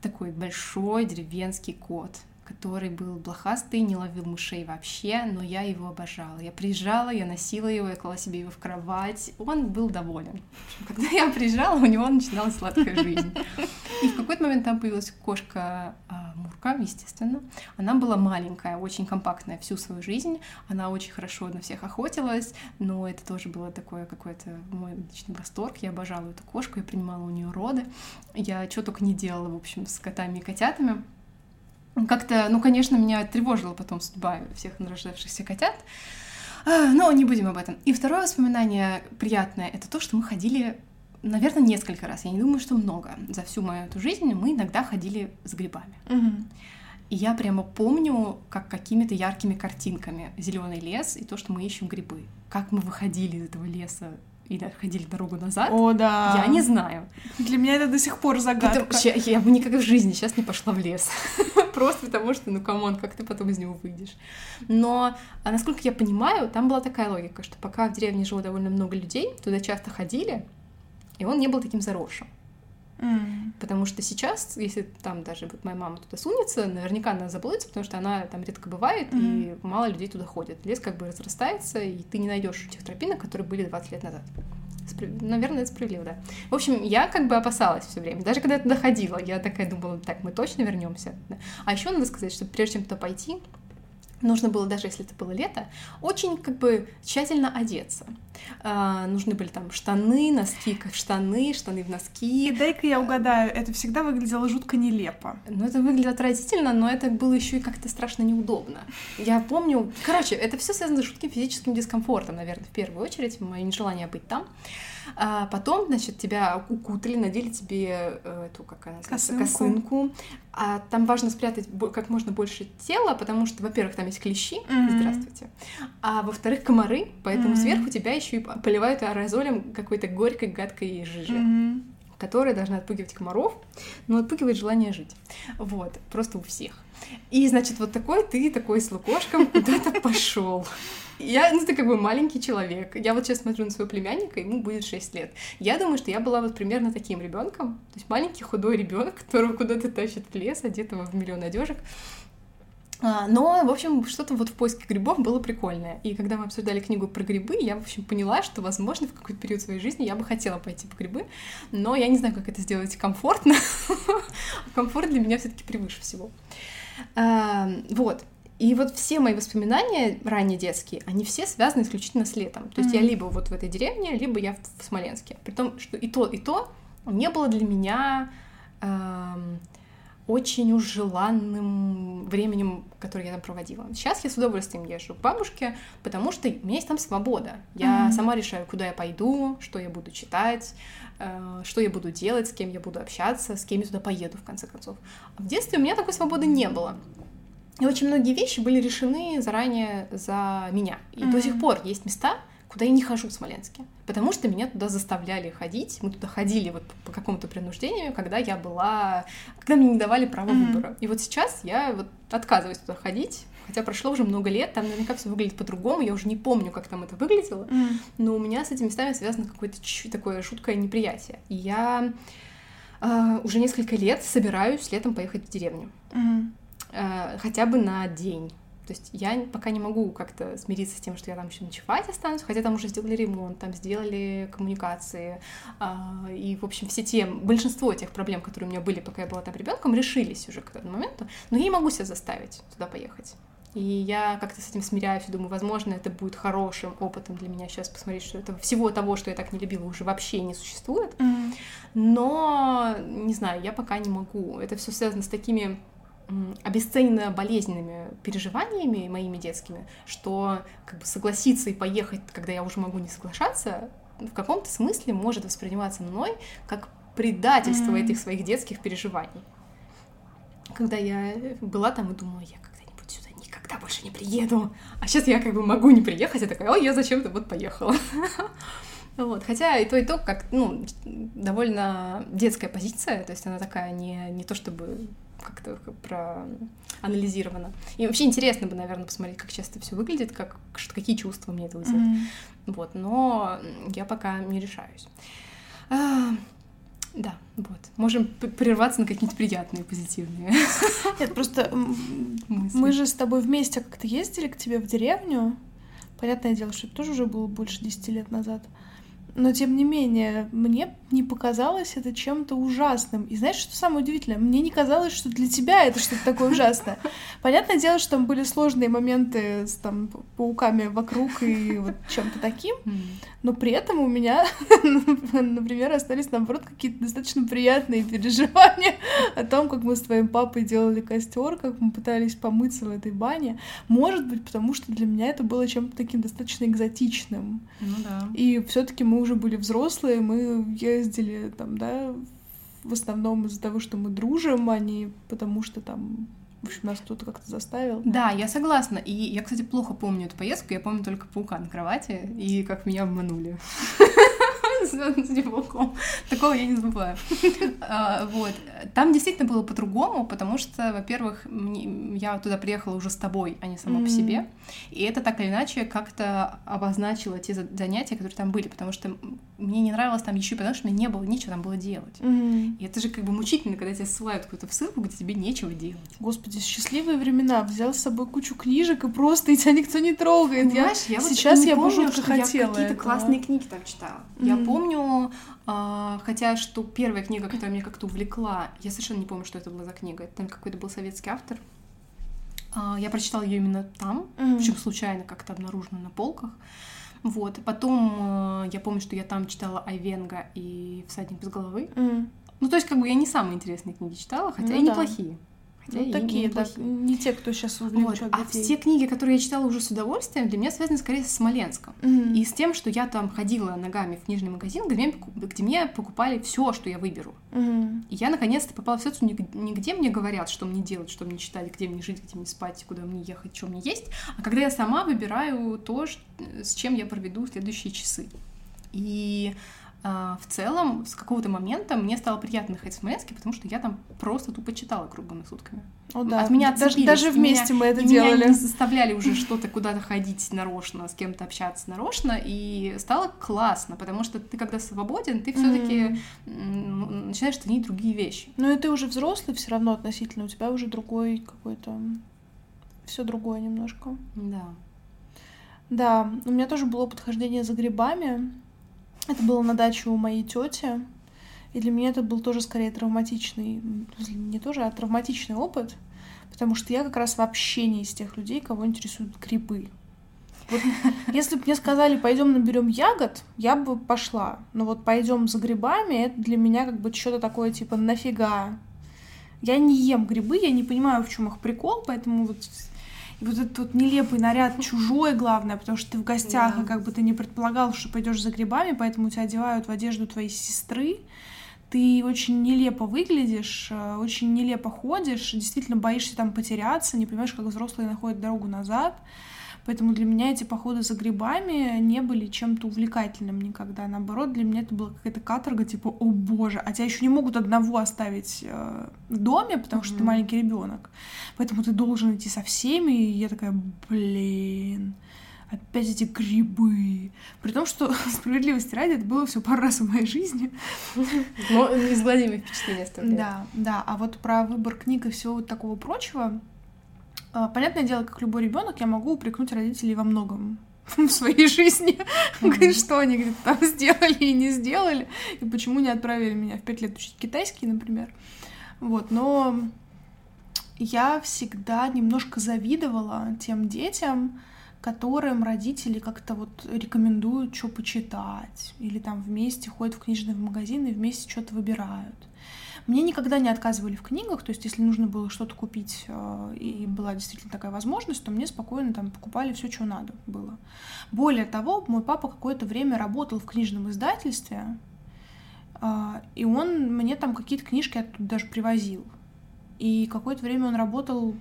такой большой деревенский кот, который был блохастый, не ловил мышей вообще, но я его обожала. Я приезжала, я носила его, я клала себе его в кровать. Он был доволен. Когда я приезжала, у него начиналась сладкая жизнь. И в какой-то момент там появилась кошка а, Мурка, естественно. Она была маленькая, очень компактная всю свою жизнь. Она очень хорошо на всех охотилась, но это тоже было такое какой-то мой личный восторг. Я обожала эту кошку, я принимала у нее роды. Я что только не делала, в общем, с котами и котятами. Как-то, ну, конечно, меня тревожила потом судьба всех нарождавшихся котят, а, но не будем об этом. И второе воспоминание приятное — это то, что мы ходили, наверное, несколько раз. Я не думаю, что много. За всю мою эту жизнь мы иногда ходили с грибами. Угу. И я прямо помню, как какими-то яркими картинками зеленый лес и то, что мы ищем грибы. Как мы выходили из этого леса и ходили дорогу назад. О, да. Я не знаю. Для меня это до сих пор загадка. Потому, я, я бы никогда в жизни сейчас не пошла в лес. Просто потому что, ну, come on, как ты потом из него выйдешь. Но, а насколько я понимаю, там была такая логика, что пока в деревне жило довольно много людей, туда часто ходили, и он не был таким заросшим. Mm. Потому что сейчас, если там даже вот моя мама туда сунется, наверняка она заблудится, потому что она там редко бывает, mm. и мало людей туда ходит. Лес как бы разрастается, и ты не найдешь тех тропинок, которые были 20 лет назад. Наверное, это справедливо, да. В общем, я как бы опасалась все время. Даже когда я туда ходила, я такая думала, так, мы точно вернемся. А еще надо сказать, что прежде чем туда пойти, нужно было, даже если это было лето, очень как бы тщательно одеться. А, нужны были там штаны, носки как штаны, штаны в носки. И дай-ка я угадаю, это всегда выглядело жутко нелепо. Ну, это выглядело отвратительно, но это было еще и как-то страшно неудобно. Я помню... Короче, это все связано с жутким физическим дискомфортом, наверное, в первую очередь, мое нежелание быть там. А потом, значит, тебя укутали, надели тебе э, эту, как она называется, косынку. косынку. А там важно спрятать как можно больше тела, потому что, во-первых, там есть клещи, mm-hmm. здравствуйте, а во-вторых, комары, поэтому mm-hmm. сверху тебя еще и поливают аэрозолем какой-то горькой, гадкой жижи. Mm-hmm которая должна отпугивать комаров, но отпугивает желание жить. Вот, просто у всех. И, значит, вот такой ты, такой с лукошком куда-то пошел. Я, ну, ты как бы маленький человек. Я вот сейчас смотрю на своего племянника, ему будет 6 лет. Я думаю, что я была вот примерно таким ребенком. То есть маленький худой ребенок, которого куда-то тащит в лес, одетого в миллион одежек. А, но, в общем, что-то вот в поиске грибов было прикольное. И когда мы обсуждали книгу про грибы, я, в общем, поняла, что, возможно, в какой-то период своей жизни я бы хотела пойти по грибы, но я не знаю, как это сделать комфортно. Комфорт для меня все таки превыше всего. А, вот. И вот все мои воспоминания ранние детские, они все связаны исключительно с летом. То есть mm-hmm. я либо вот в этой деревне, либо я в, в Смоленске. При том, что и то, и то не было для меня эм, очень уж желанным временем, которое я там проводила. Сейчас я с удовольствием езжу к бабушке, потому что у меня есть там свобода. Я mm-hmm. сама решаю, куда я пойду, что я буду читать, э, что я буду делать, с кем я буду общаться, с кем я туда поеду, в конце концов. А в детстве у меня такой свободы не было. И очень многие вещи были решены заранее за меня. И mm-hmm. до сих пор есть места, куда я не хожу в Смоленске, потому что меня туда заставляли ходить. Мы туда ходили вот по какому-то принуждению, когда я была, когда мне не давали права mm-hmm. выбора. И вот сейчас я вот отказываюсь туда ходить, хотя прошло уже много лет, там наверняка все выглядит по-другому, я уже не помню, как там это выглядело, mm-hmm. но у меня с этими местами связано какое-то такое жуткое неприятие. И я э, уже несколько лет собираюсь летом поехать в деревню. Mm-hmm. Э, хотя бы на день то есть я пока не могу как-то смириться с тем, что я там еще ночевать останусь, хотя там уже сделали ремонт, там сделали коммуникации, э, и, в общем, все те, большинство тех проблем, которые у меня были, пока я была там ребенком, решились уже к этому моменту, но я не могу себя заставить туда поехать. И я как-то с этим смиряюсь и думаю, возможно, это будет хорошим опытом для меня сейчас посмотреть, что это всего того, что я так не любила, уже вообще не существует. Mm-hmm. Но, не знаю, я пока не могу. Это все связано с такими обесценена болезненными переживаниями моими детскими, что как бы согласиться и поехать, когда я уже могу не соглашаться, в каком-то смысле может восприниматься мной как предательство mm-hmm. этих своих детских переживаний. Когда я была там и думала, я когда-нибудь сюда никогда больше не приеду, а сейчас я как бы могу не приехать, я такая, ой, я зачем-то вот поехала. Вот. Хотя и то, и то, как, ну, довольно детская позиция, то есть она такая не, не то чтобы как-то проанализировано. И вообще интересно бы, наверное, посмотреть, как часто все выглядит, как, какие чувства мне это вызывает. Mm-hmm. Вот, но я пока не решаюсь. А, да, вот. Можем прерваться на какие-то приятные, позитивные. Нет, просто мысли. мы же с тобой вместе как-то ездили к тебе в деревню. Понятное дело, что это тоже уже было больше 10 лет назад. Но тем не менее, мне не показалось это чем-то ужасным. И знаешь, что самое удивительное? Мне не казалось, что для тебя это что-то такое ужасное. Понятное дело, что там были сложные моменты с там пауками вокруг и вот чем-то таким, но при этом у меня, например, остались наоборот какие-то достаточно приятные переживания о том, как мы с твоим папой делали костер, как мы пытались помыться в этой бане. Может быть, потому что для меня это было чем-то таким достаточно экзотичным. Ну да. И все-таки мы уже были взрослые, мы ездили там, да, в основном из-за того, что мы дружим, а не потому что там в общем, нас кто-то как-то заставил. Да, я согласна. И я, кстати, плохо помню эту поездку. Я помню только паука на кровати и как меня обманули. с пауком. Такого я не забываю. А, вот. Там действительно было по-другому, потому что, во-первых, я туда приехала уже с тобой, а не сама по себе. И это так или иначе как-то обозначило те занятия, которые там были, потому что мне не нравилось там еще потому, что мне не было нечего там было делать. И это же как бы мучительно, когда тебя ссылают в ссылку, где тебе нечего делать. Господи, счастливые времена. Взял с собой кучу книжек и просто и тебя никто не трогает. Понимаешь, я, я сейчас вот я бы жутко хотела. Я какие-то классные книги там читала. Я помню, а, хотя что первая книга, которая меня как-то увлекла, я совершенно не помню, что это была за книга. Там какой-то был советский автор. А, я прочитала ее именно там, mm-hmm. причем случайно как-то обнаружена на полках. Вот. Потом э, я помню, что я там читала Айвенга и Всадник без головы. Mm. Ну, то есть, как бы я не самые интересные книги читала, хотя ну, и да. Хотя ну, такие, да, не те, кто сейчас увлечет вот. А все книги, которые я читала уже с удовольствием, для меня связаны скорее с Смоленском. Mm-hmm. И с тем, что я там ходила ногами в книжный магазин, где мне, где мне покупали все, что я выберу. Mm-hmm. И я наконец-то попала в ситуацию, нигде мне говорят, что мне делать, что мне читать, где мне жить, где мне спать, куда мне ехать, что мне есть, а когда я сама выбираю то, с чем я проведу следующие часы. И а, в целом, с какого-то момента мне стало приятно находиться в Смоленске, потому что я там просто тупо читала круглыми сутками. О, да. От меня даже, даже вместе меня, мы это делали. Меня не заставляли уже что-то куда-то ходить нарочно, с кем-то общаться нарочно, и стало классно, потому что ты когда свободен, ты все-таки mm. начинаешь ценить другие вещи. Ну и ты уже взрослый все равно относительно, у тебя уже другой какой-то все другое немножко. Да. Да, у меня тоже было подхождение за грибами. Это было на даче у моей тети. И для меня это был тоже скорее травматичный, не тоже, а травматичный опыт, потому что я как раз вообще не из тех людей, кого интересуют грибы. Вот, если бы мне сказали, пойдем наберем ягод, я бы пошла. Но вот пойдем за грибами, это для меня как бы что-то такое типа нафига. Я не ем грибы, я не понимаю, в чем их прикол, поэтому вот вот этот вот нелепый наряд чужой, главное, потому что ты в гостях, да. и как бы ты не предполагал, что пойдешь за грибами, поэтому тебя одевают в одежду твоей сестры. Ты очень нелепо выглядишь, э, очень нелепо ходишь, действительно боишься там потеряться, не понимаешь, как взрослые находят дорогу назад. Поэтому для меня эти походы за грибами не были чем-то увлекательным никогда. Наоборот, для меня это была какая-то каторга, типа, о боже, а тебя еще не могут одного оставить э, в доме, потому mm-hmm. что ты маленький ребенок. Поэтому ты должен идти со всеми. И я такая, блин опять эти грибы. При том, что справедливости ради, это было все пару раз в моей жизни. Но неизгладимое впечатление оставляет. Да, да. А вот про выбор книг и всего вот такого прочего, понятное дело, как любой ребенок, я могу упрекнуть родителей во многом в своей жизни, mm-hmm. что они где-то там сделали и не сделали, и почему не отправили меня в пять лет учить китайский, например. Вот, но я всегда немножко завидовала тем детям, которым родители как-то вот рекомендуют, что почитать, или там вместе ходят в книжный магазин и вместе что-то выбирают. Мне никогда не отказывали в книгах, то есть если нужно было что-то купить э, и была действительно такая возможность, то мне спокойно там покупали все, что надо было. Более того, мой папа какое-то время работал в книжном издательстве, э, и он мне там какие-то книжки оттуда даже привозил. И какое-то время он работал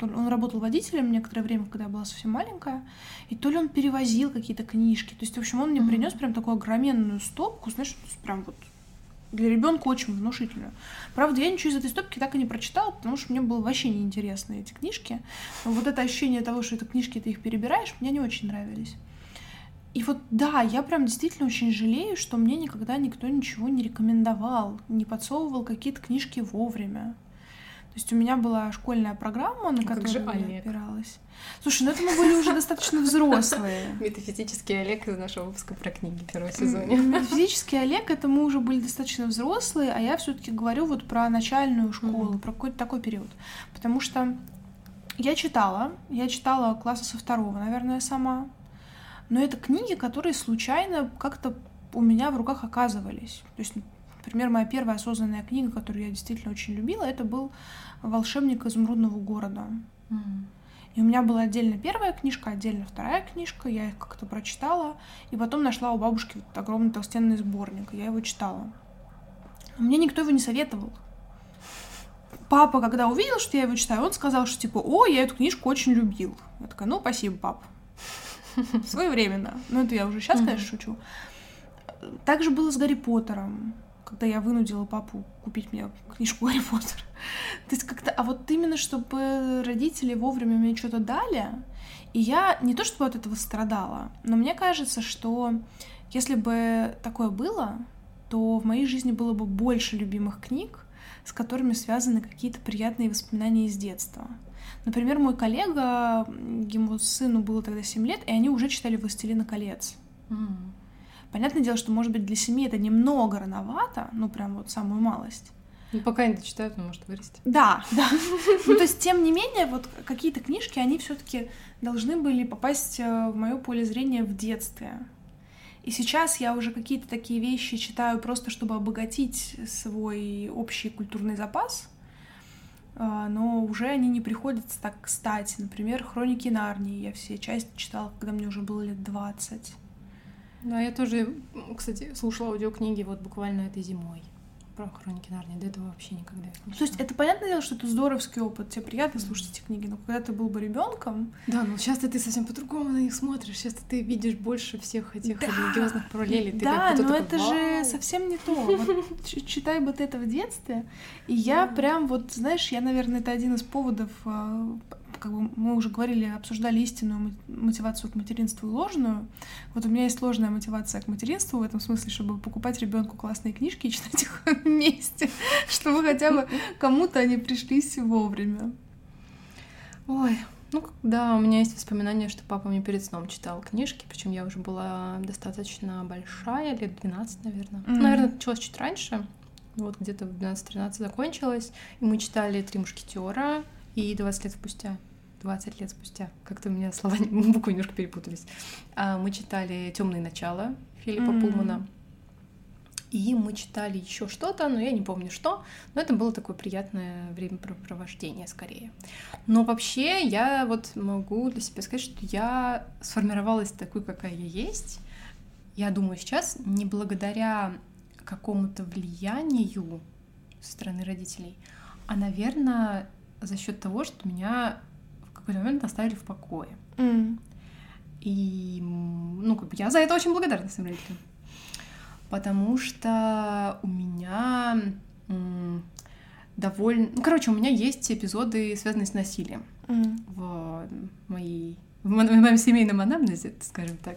он работал водителем некоторое время, когда я была совсем маленькая, и то ли он перевозил какие-то книжки. То есть, в общем, он мне принес прям такую огроменную стопку, знаешь, прям вот для ребенка очень внушительную. Правда, я ничего из этой стопки так и не прочитала, потому что мне было вообще неинтересно эти книжки. Но вот это ощущение того, что это книжки, ты их перебираешь, мне не очень нравились. И вот да, я прям действительно очень жалею, что мне никогда никто ничего не рекомендовал, не подсовывал какие-то книжки вовремя. То есть у меня была школьная программа, на а которую я опиралась. Слушай, ну это мы были уже достаточно взрослые. Метафизический Олег из нашего выпуска про книги в первом сезоне. Метафизический Олег, это мы уже были достаточно взрослые, а я все таки говорю вот про начальную школу, mm-hmm. про какой-то такой период. Потому что я читала, я читала класса со второго, наверное, сама. Но это книги, которые случайно как-то у меня в руках оказывались. То есть, например, моя первая осознанная книга, которую я действительно очень любила, это был волшебник изумрудного города. Mm. И у меня была отдельно первая книжка, отдельно вторая книжка, я их как-то прочитала, и потом нашла у бабушки вот огромный толстенный сборник, и я его читала. Но мне никто его не советовал. Папа, когда увидел, что я его читаю, он сказал, что типа, о, я эту книжку очень любил. Я такая, ну, спасибо, пап. Своевременно. Ну, это я уже сейчас, конечно, шучу. Так же было с Гарри Поттером когда я вынудила папу купить мне книжку Гарри Поттер. То есть как-то, а вот именно чтобы родители вовремя мне что-то дали, и я не то чтобы от этого страдала, но мне кажется, что если бы такое было, то в моей жизни было бы больше любимых книг, с которыми связаны какие-то приятные воспоминания из детства. Например, мой коллега, ему сыну было тогда 7 лет, и они уже читали «Властелина колец». Mm. Понятное дело, что, может быть, для семьи это немного рановато, ну, прям вот самую малость. Ну, пока они дочитают, он может вырасти. Да, да. Ну, то есть, тем не менее, вот какие-то книжки, они все таки должны были попасть э, в мое поле зрения в детстве. И сейчас я уже какие-то такие вещи читаю просто, чтобы обогатить свой общий культурный запас, э, но уже они не приходятся так кстати. Например, «Хроники Нарнии» я все части читала, когда мне уже было лет 20. Да, я тоже, кстати, слушала аудиокниги вот буквально этой зимой про хроники Нарнии. До этого вообще никогда не То есть это понятное дело, что это здоровский опыт, тебе приятно слушать эти книги, но когда ты был бы ребенком. Да, но сейчас ты совсем по-другому на них смотришь, сейчас ты видишь больше всех этих да, религиозных параллелей. Ты да, но такой, это Вау! же совсем не то. Вот, читай вот это в детстве, и я прям вот, знаешь, я, наверное, это один из поводов а, как бы мы уже говорили, обсуждали истинную мотивацию к материнству и ложную. Вот у меня есть ложная мотивация к материнству в этом смысле, чтобы покупать ребенку классные книжки и читать их вместе, чтобы хотя бы кому-то они пришлись вовремя. Ой, ну да, у меня есть воспоминания, что папа мне перед сном читал книжки, причем я уже была достаточно большая, лет 12, наверное. Mm-hmm. Наверное, началось чуть раньше. Вот где-то в 12-13 закончилось. И мы читали «Три мушкетера», и 20 лет спустя, 20 лет спустя, как-то у меня слова, буквы немножко перепутались, а, мы читали Темные начала Филиппа mm-hmm. Пулмана. И мы читали еще что-то, но я не помню что. Но это было такое приятное времяпрепровождение скорее. Но вообще я вот могу для себя сказать, что я сформировалась такой, какая я есть. Я думаю сейчас не благодаря какому-то влиянию со стороны родителей, а, наверное, за счет того, что меня какой-то момент оставили в покое. Mm. И, ну, как бы я за это очень благодарна своим родителям потому что у меня довольно... Ну, короче, у меня есть эпизоды, связанные с насилием mm. в моей в моем семейном анамнезе, скажем так,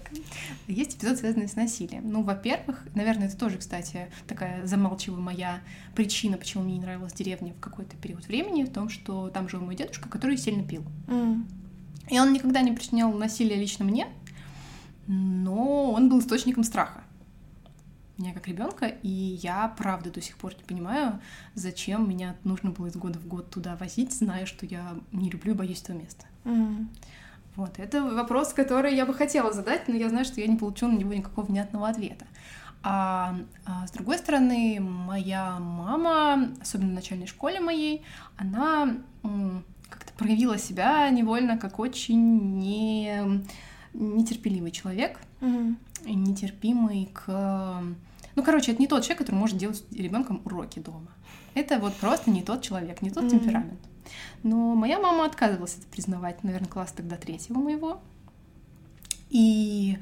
есть эпизод, связанный с насилием. Ну, во-первых, наверное, это тоже, кстати, такая замалчиваемая причина, почему мне не нравилась деревня в какой-то период времени, в том, что там жил мой дедушка, который сильно пил. Mm. И он никогда не причинял насилия лично мне, но он был источником страха меня как ребенка, и я правда до сих пор не понимаю, зачем меня нужно было из года в год туда возить, зная, что я не люблю и боюсь этого места. Mm. Вот, это вопрос, который я бы хотела задать, но я знаю, что я не получила на него никакого внятного ответа. А, а с другой стороны, моя мама, особенно в начальной школе моей, она как-то проявила себя невольно как очень не, нетерпеливый человек, mm-hmm. нетерпимый к ну, короче, это не тот человек, который может делать ребенком уроки дома. Это вот просто не тот человек, не тот mm-hmm. темперамент. Но моя мама отказывалась это признавать, наверное, класс тогда третьего моего. И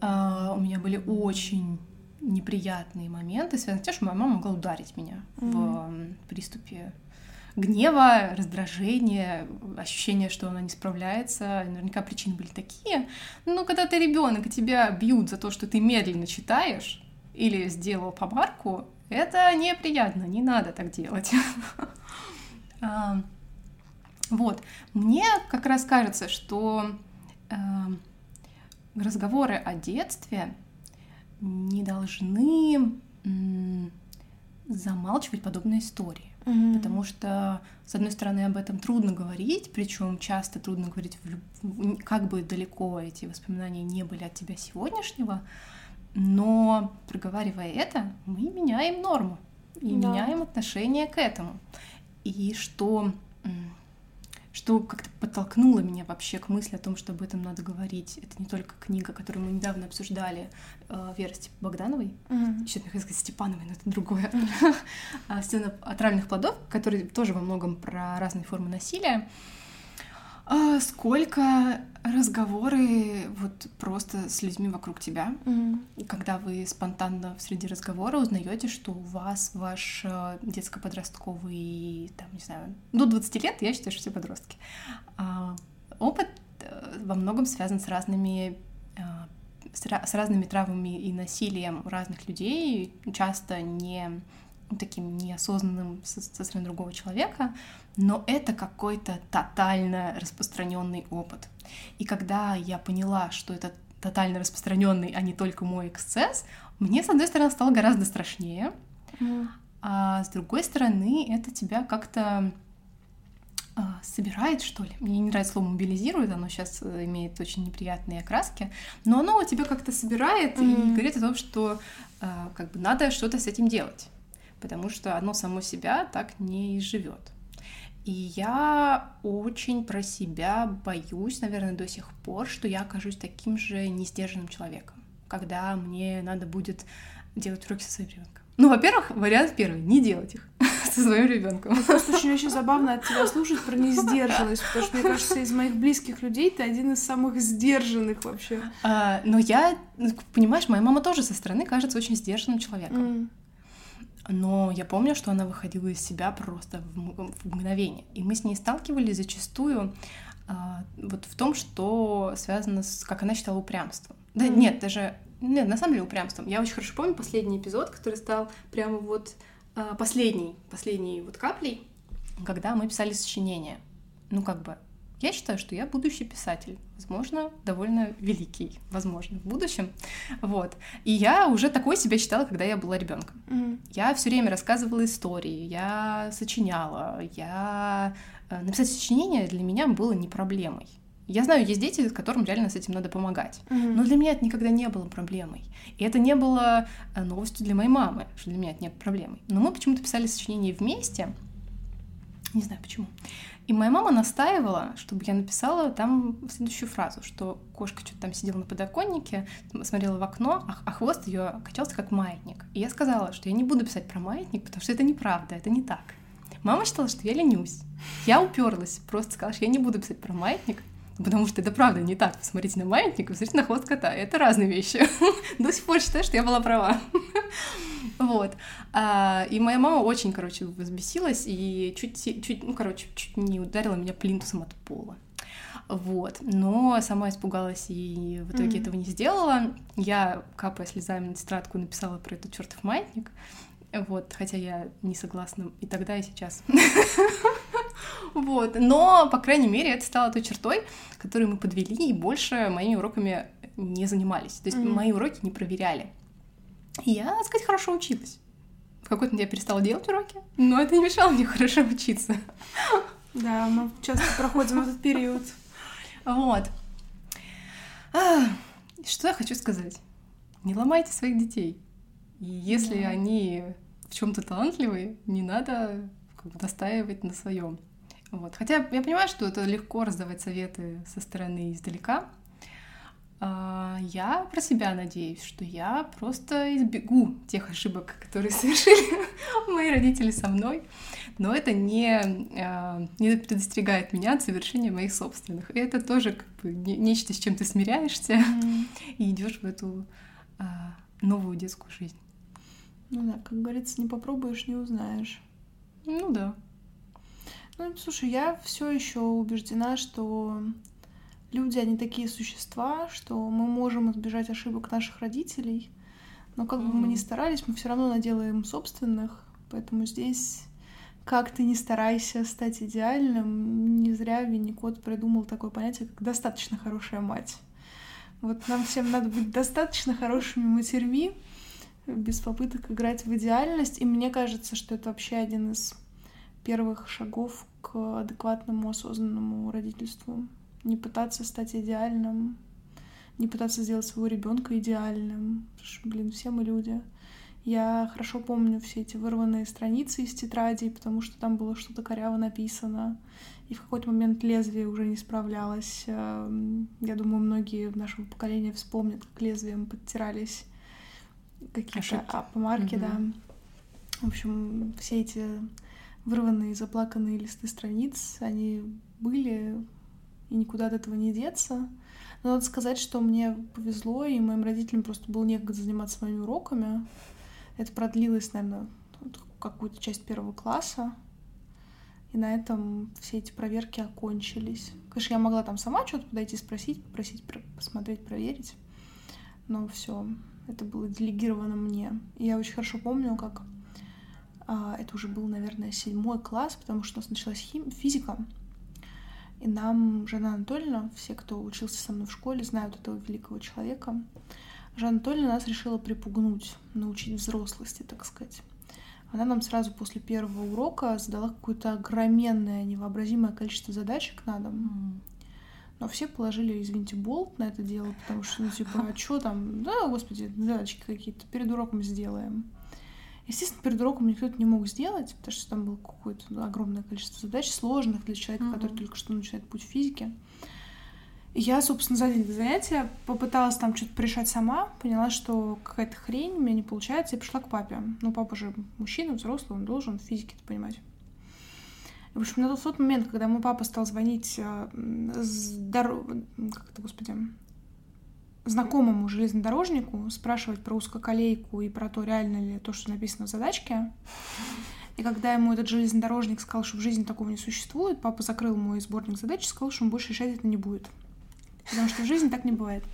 э, у меня были очень неприятные моменты, связанные с тем, что моя мама могла ударить меня mm-hmm. в приступе гнева, раздражения, ощущение, что она не справляется. Наверняка причины были такие. Но когда ты ребенок и тебя бьют за то, что ты медленно читаешь, или сделал помарку, это неприятно, не надо так делать. Вот. Мне как раз кажется, что э, разговоры о детстве не должны замалчивать подобные истории. Mm-hmm. Потому что, с одной стороны, об этом трудно говорить, причем часто трудно говорить, в, как бы далеко эти воспоминания не были от тебя сегодняшнего, но проговаривая это, мы меняем норму и да. меняем отношение к этому. И что, что как-то подтолкнуло меня вообще к мысли о том, что об этом надо говорить. Это не только книга, которую мы недавно обсуждали, э, Веры Богдановой, mm-hmm. еще хотела сказать Степановой, но это другое, mm-hmm. «Сцена отравленных плодов», который тоже во многом про разные формы насилия. А сколько разговоры вот просто с людьми вокруг тебя, mm-hmm. когда вы спонтанно среди разговора узнаете, что у вас ваш э, детско-подростковый, там, не знаю, до 20 лет, я считаю, что все подростки, а, опыт э, во многом связан с разными э, с разными травмами и насилием разных людей, часто не таким неосознанным со, со стороны другого человека, но это какой-то тотально распространенный опыт. И когда я поняла, что это тотально распространенный, а не только мой эксцесс, мне, с одной стороны, стало гораздо страшнее, mm. а с другой стороны, это тебя как-то а, собирает, что ли. Мне не нравится слово мобилизирует, оно сейчас э, имеет очень неприятные окраски, но оно тебя как-то собирает mm. и говорит о том, что а, как бы надо что-то с этим делать потому что оно само себя так не изживет. И я очень про себя боюсь, наверное, до сих пор, что я окажусь таким же несдержанным человеком, когда мне надо будет делать уроки со своим ребенком. Ну, во-первых, вариант первый — не делать их со своим ребенком. Просто очень очень забавно от тебя слушать про несдержанность, потому что, мне кажется, из моих близких людей ты один из самых сдержанных вообще. А, но я, ну, понимаешь, моя мама тоже со стороны кажется очень сдержанным человеком. Mm но я помню, что она выходила из себя просто в, мгновение. И мы с ней сталкивались зачастую а, вот в том, что связано с, как она считала, упрямством. Да mm-hmm. нет, даже, нет, на самом деле упрямством. Я очень хорошо помню последний эпизод, который стал прямо вот а, последний, последней вот каплей, когда мы писали сочинение. Ну, как бы, я считаю, что я будущий писатель, возможно, довольно великий, возможно, в будущем. Вот. И я уже такой себя считала, когда я была ребенком. Mm-hmm. Я все время рассказывала истории, я сочиняла, я... Э, написать сочинение для меня было не проблемой. Я знаю, есть дети, которым реально с этим надо помогать. Мгм. Но для меня это никогда не было проблемой. И это не было э, новостью для моей мамы, что для меня это не проблемой. Но мы почему-то писали сочинение вместе. Не знаю почему. И моя мама настаивала, чтобы я написала там следующую фразу, что кошка что-то там сидела на подоконнике, смотрела в окно, а, а хвост ее качался как маятник. И я сказала, что я не буду писать про маятник, потому что это неправда, это не так. Мама считала, что я ленюсь. Я уперлась, просто сказала, что я не буду писать про маятник, потому что это правда не так. Посмотрите на маятник, посмотрите на хвост кота. Это разные вещи. До сих пор считаю, что я была права. Вот. А, и моя мама очень, короче, взбесилась и чуть, чуть, ну, короче, чуть не ударила меня плинтусом от пола. Вот. Но сама испугалась и в итоге Мгм. этого не сделала. Я, капая слезами на тетрадку, написала про этот чертов маятник. Вот, хотя я не согласна и тогда, и сейчас. Вот, но, по крайней мере, это стало той чертой, которую мы подвели и больше моими уроками не занимались. То есть мои уроки не проверяли. Я, так сказать, хорошо училась. В какой-то момент я перестала делать уроки, но это не мешало мне хорошо учиться. Да, мы часто проходим этот период. Вот. Что я хочу сказать? Не ломайте своих детей. И если Да. они в чем-то талантливые, не надо как бы настаивать на своем. Вот. Хотя я понимаю, что это легко раздавать советы со стороны издалека. А, Я про себя надеюсь, что я просто избегу тех ошибок, которые совершили мои родители со мной, но это не, а, не предостерегает меня от совершения моих собственных. И это тоже как бы не- нечто, с чем ты смиряешься Мгм. и идешь в эту а, новую детскую жизнь. Ну да, как говорится, не попробуешь, не узнаешь. Ну да. Ну, слушай, я все еще убеждена, что люди, они такие существа, что мы можем избежать ошибок наших родителей, но как бы мы ни старались, мы все равно наделаем собственных, поэтому здесь как ты не старайся стать идеальным, не зря Винникот придумал такое понятие, как достаточно хорошая мать. Вот нам всем надо быть достаточно хорошими матерьми, без попыток играть в идеальность. И мне кажется, что это вообще один из первых шагов к адекватному, осознанному родительству. Не пытаться стать идеальным, не пытаться сделать своего ребенка идеальным. Потому что, блин, все мы люди. Я хорошо помню все эти вырванные страницы из тетрадей, потому что там было что-то коряво написано. И в какой-то момент лезвие уже не справлялось. Эм, Я думаю, многие нашего поколения вспомнят, как лезвием подтирались какие-то а, помарки, Мгм. да. В общем, все эти вырванные, заплаканные листы страниц, они были, и никуда от этого не деться. Но надо сказать, что мне повезло, и моим родителям просто было некогда заниматься моими уроками. Это продлилось, наверное, какую-то часть первого класса. И на этом все эти проверки окончились. Конечно, я могла там сама что-то подойти, спросить, попросить про- посмотреть, проверить. Но все, это было делегировано мне. И я очень хорошо помню, как а, это уже был, наверное, седьмой класс, потому что у нас началась хим... физика. И нам Жанна Анатольевна, все, кто учился со мной в школе, знают этого великого человека. Жанна Анатольевна нас решила припугнуть, научить взрослости, так сказать. Она нам сразу после первого урока задала какое-то огроменное, невообразимое количество задачек на дом. Но все положили, извините, болт на это дело, потому что, ну, типа, а что там? Да, господи, задачки какие-то, перед уроком сделаем. Естественно, перед уроком никто это не мог сделать, потому что там было какое-то ну, огромное количество задач, сложных для человека, Мгм. который только что начинает путь физики. И я, собственно, за день до занятия попыталась там что-то порешать сама, поняла, что какая-то хрень у меня не получается, и пришла к папе. Ну, папа же мужчина, взрослый, он должен в физике это понимать. И, в общем, на тот момент, когда мой папа стал звонить э, здоров... как это, господи, знакомому железнодорожнику, спрашивать про узкоколейку и про то, реально ли то, что написано в задачке. И когда ему этот железнодорожник сказал, что в жизни такого не существует, папа закрыл мой сборник задач и сказал, что он больше решать это не будет. Потому что в жизни так не бывает.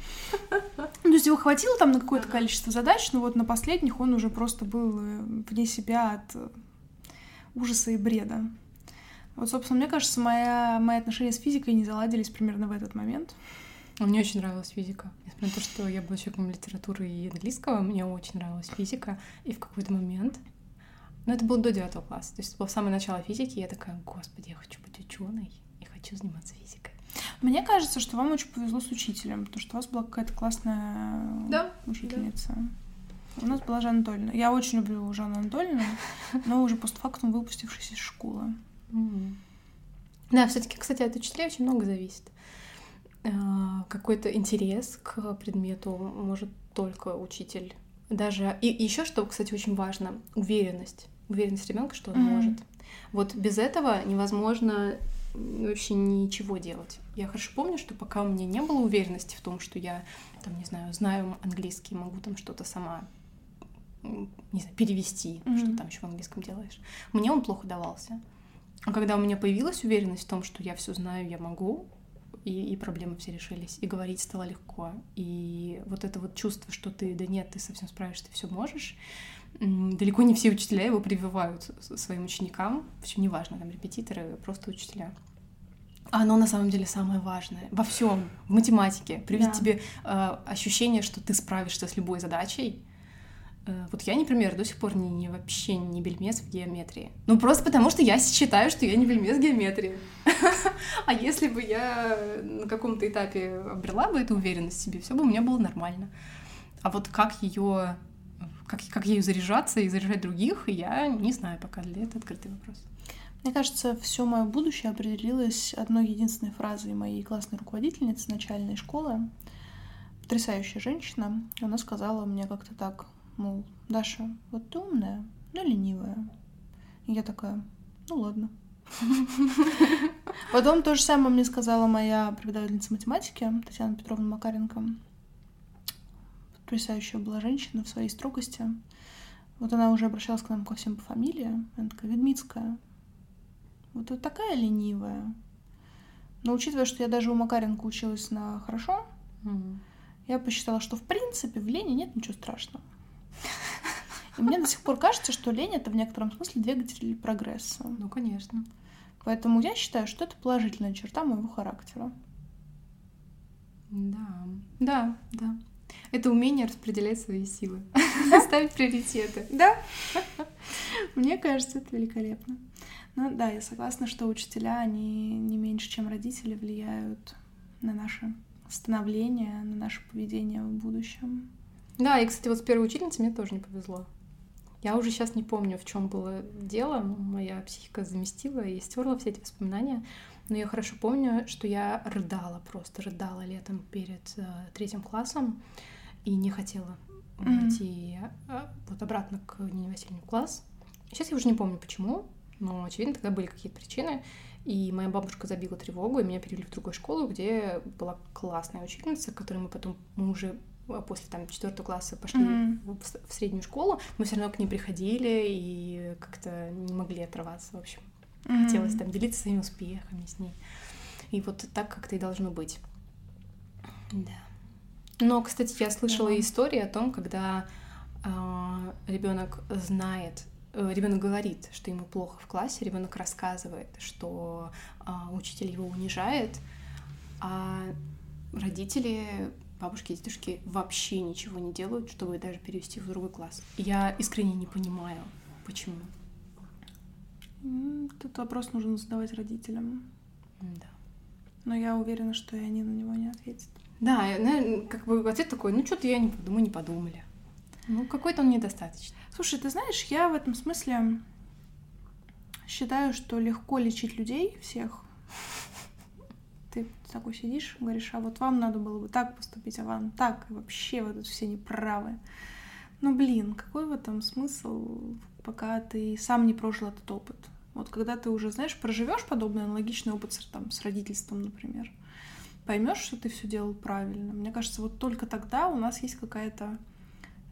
Ну, То есть его хватило там на какое-то количество задач, но вот на последних он уже просто был э, вне себя от э, ужаса и бреда. Вот, собственно, мне кажется, моя, мои отношения с физикой не заладились примерно в этот момент. А Мне очень нравилась физика. Несмотря на то, что я была человеком литературы и английского, мне очень нравилась физика. И в какой-то момент, ну это было до девятого класса, то есть это было в самое начало физики, и я такая, господи, я хочу быть ученой и хочу заниматься физикой. Мне кажется, что вам очень повезло с учителем, потому что у вас была какая-то классная Да, учительница. У нас была Жанна Анатольевна. Я очень люблю Жанну Анатольевну, но уже постфактум выпустившись из школы. Да, все-таки, кстати, от учителей очень много зависит. А, Какой-то интерес к предмету может только учитель. Даже и еще что, кстати, очень важно, уверенность. Уверенность ребенка, что он Мгм. может. Вот без этого невозможно вообще ничего делать. Я хорошо помню, что пока у меня не было уверенности в том, что я, там, не знаю, знаю английский, могу там что-то сама не знаю, перевести, Мгм. что там еще в английском делаешь. Мне он плохо давался. А когда у меня появилась уверенность в том, что я все знаю, я могу, и, и проблемы все решились, и говорить стало легко, и вот это вот чувство, что ты, да нет, ты совсем справишься, ты все можешь, далеко не все учителя его прививают своим ученикам, причем неважно, там репетиторы, просто учителя. А Оно на самом деле самое важное во всем, в математике. Привить Да. тебе э, ощущение, что ты справишься с любой задачей. Э, вот я, например, до сих пор не, не вообще не бельмес в геометрии. Ну, просто потому что я считаю, что я не бельмес в геометрии. А если бы я на каком-то этапе обрела бы эту уверенность в себе, все бы у меня было нормально. А вот как ее как, как ею заряжаться и заряжать других, я не знаю пока. Для этого открытый вопрос. Мне кажется, все мое будущее определилось одной единственной фразой моей классной руководительницы начальной школы. Потрясающая женщина. Она сказала мне как-то так, мол, Даша, вот ты умная, но ленивая. И я такая, ну ладно. Потом то же самое мне сказала моя преподавательница математики Татьяна Петровна Макаренко. Потрясающая была женщина в своей строгости. Вот она уже обращалась к нам ко всем по фамилии. Она такая, Ведмицкая, вот вы такая ленивая. Но учитывая, что я даже у Макаренко училась на хорошо, я посчитала, что в принципе в лени нет ничего страшного. И мне до сих пор кажется, что лень это в некотором смысле двигатель прогресса. Ну, конечно. Поэтому я считаю, что это положительная черта моего характера. Да, да, да. Это умение распределять свои силы, ставить приоритеты. Да, мне кажется, это великолепно. Ну да, я согласна, что учителя, они не меньше, чем родители, влияют на наше становление, на наше поведение в будущем. Да, и, кстати, вот с первой учительницей мне тоже не повезло. Я уже сейчас не помню, в чем было дело. Моя психика заместила и стерла все эти воспоминания. Но я хорошо помню, что я рыдала, просто рыдала летом перед э, третьим классом и не хотела Мгм. идти э, вот обратно к Нине Васильевне в класс. Сейчас я уже не помню, почему, но, очевидно, тогда были какие-то причины. И моя бабушка забила тревогу, и меня перевели в другую школу, где была классная учительница, к которой мы потом, мы уже после там четвертого класса пошли Мгм. в, в среднюю школу, мы все равно к ней приходили и как-то не могли отрываться, в общем. Хотелось там делиться своими успехами с ней. И вот так как-то и должно быть. Да. Но, кстати, я слышала Да. истории о том, когда ребенок знает, ребенок говорит, что ему плохо в классе, ребенок рассказывает, что а, учитель его унижает, а родители, бабушки и дедушки вообще ничего не делают, чтобы даже перевести в другой класс. Я искренне не понимаю, почему. Этот вопрос нужно задавать родителям. Да. Но я уверена, что и они на него не ответят. Да, как бы ответ такой, ну что-то я не, подум- мы не подумали. Ну, какой-то он недостаточный. Слушай, ты знаешь, я в этом смысле считаю, что легко лечить людей всех. Ты такой сидишь, говоришь, а вот вам надо было бы так поступить, а вам так, и вообще вы тут все неправы. Ну, блин, какой в этом смысл, пока ты сам не прожил этот опыт? Вот когда ты уже, знаешь, проживешь подобный аналогичный опыт с, там, с родительством, например, поймешь, что ты все делал правильно. Мне кажется, вот только тогда у нас есть какая-то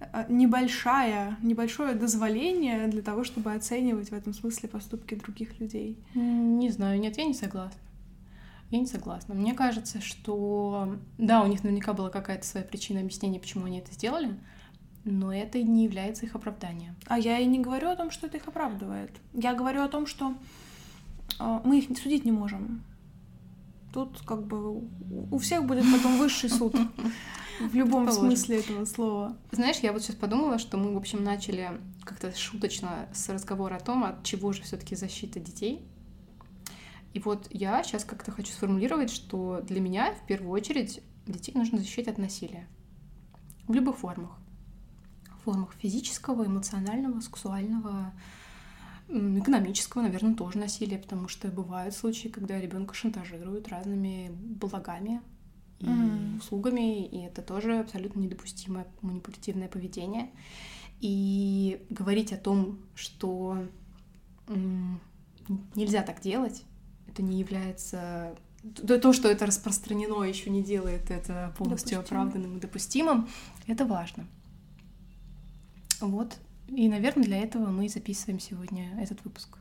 э, небольшая, небольшое дозволение для того, чтобы оценивать в этом смысле поступки других людей. Не знаю, нет, я не согласна. Я не согласна. Мне кажется, что да, у них наверняка была какая-то своя причина объяснения, почему они это сделали, но это не является их оправданием. А я и не говорю о том, что это их оправдывает. Я говорю о том, что э, мы их судить не можем. Тут как бы у- всех будет потом высший суд в любом смысле этого слова. Знаешь, я вот сейчас подумала, что мы, в общем, начали как-то шуточно с разговора о том, от чего же все-таки защита детей. И вот я сейчас как-то хочу сформулировать, что для меня в первую очередь детей нужно защищать от насилия. В любых формах. В формах физического, эмоционального, сексуального, экономического, наверное, тоже насилия, потому что бывают случаи, когда ребенка шантажируют разными благами и mm. услугами, и это тоже абсолютно недопустимое манипулятивное поведение. И говорить о том, что нельзя так делать, это не является то, что это распространено, еще не делает это полностью Допустимо. оправданным и допустимым, это важно. Вот. И, наверное, для этого мы записываем сегодня этот выпуск.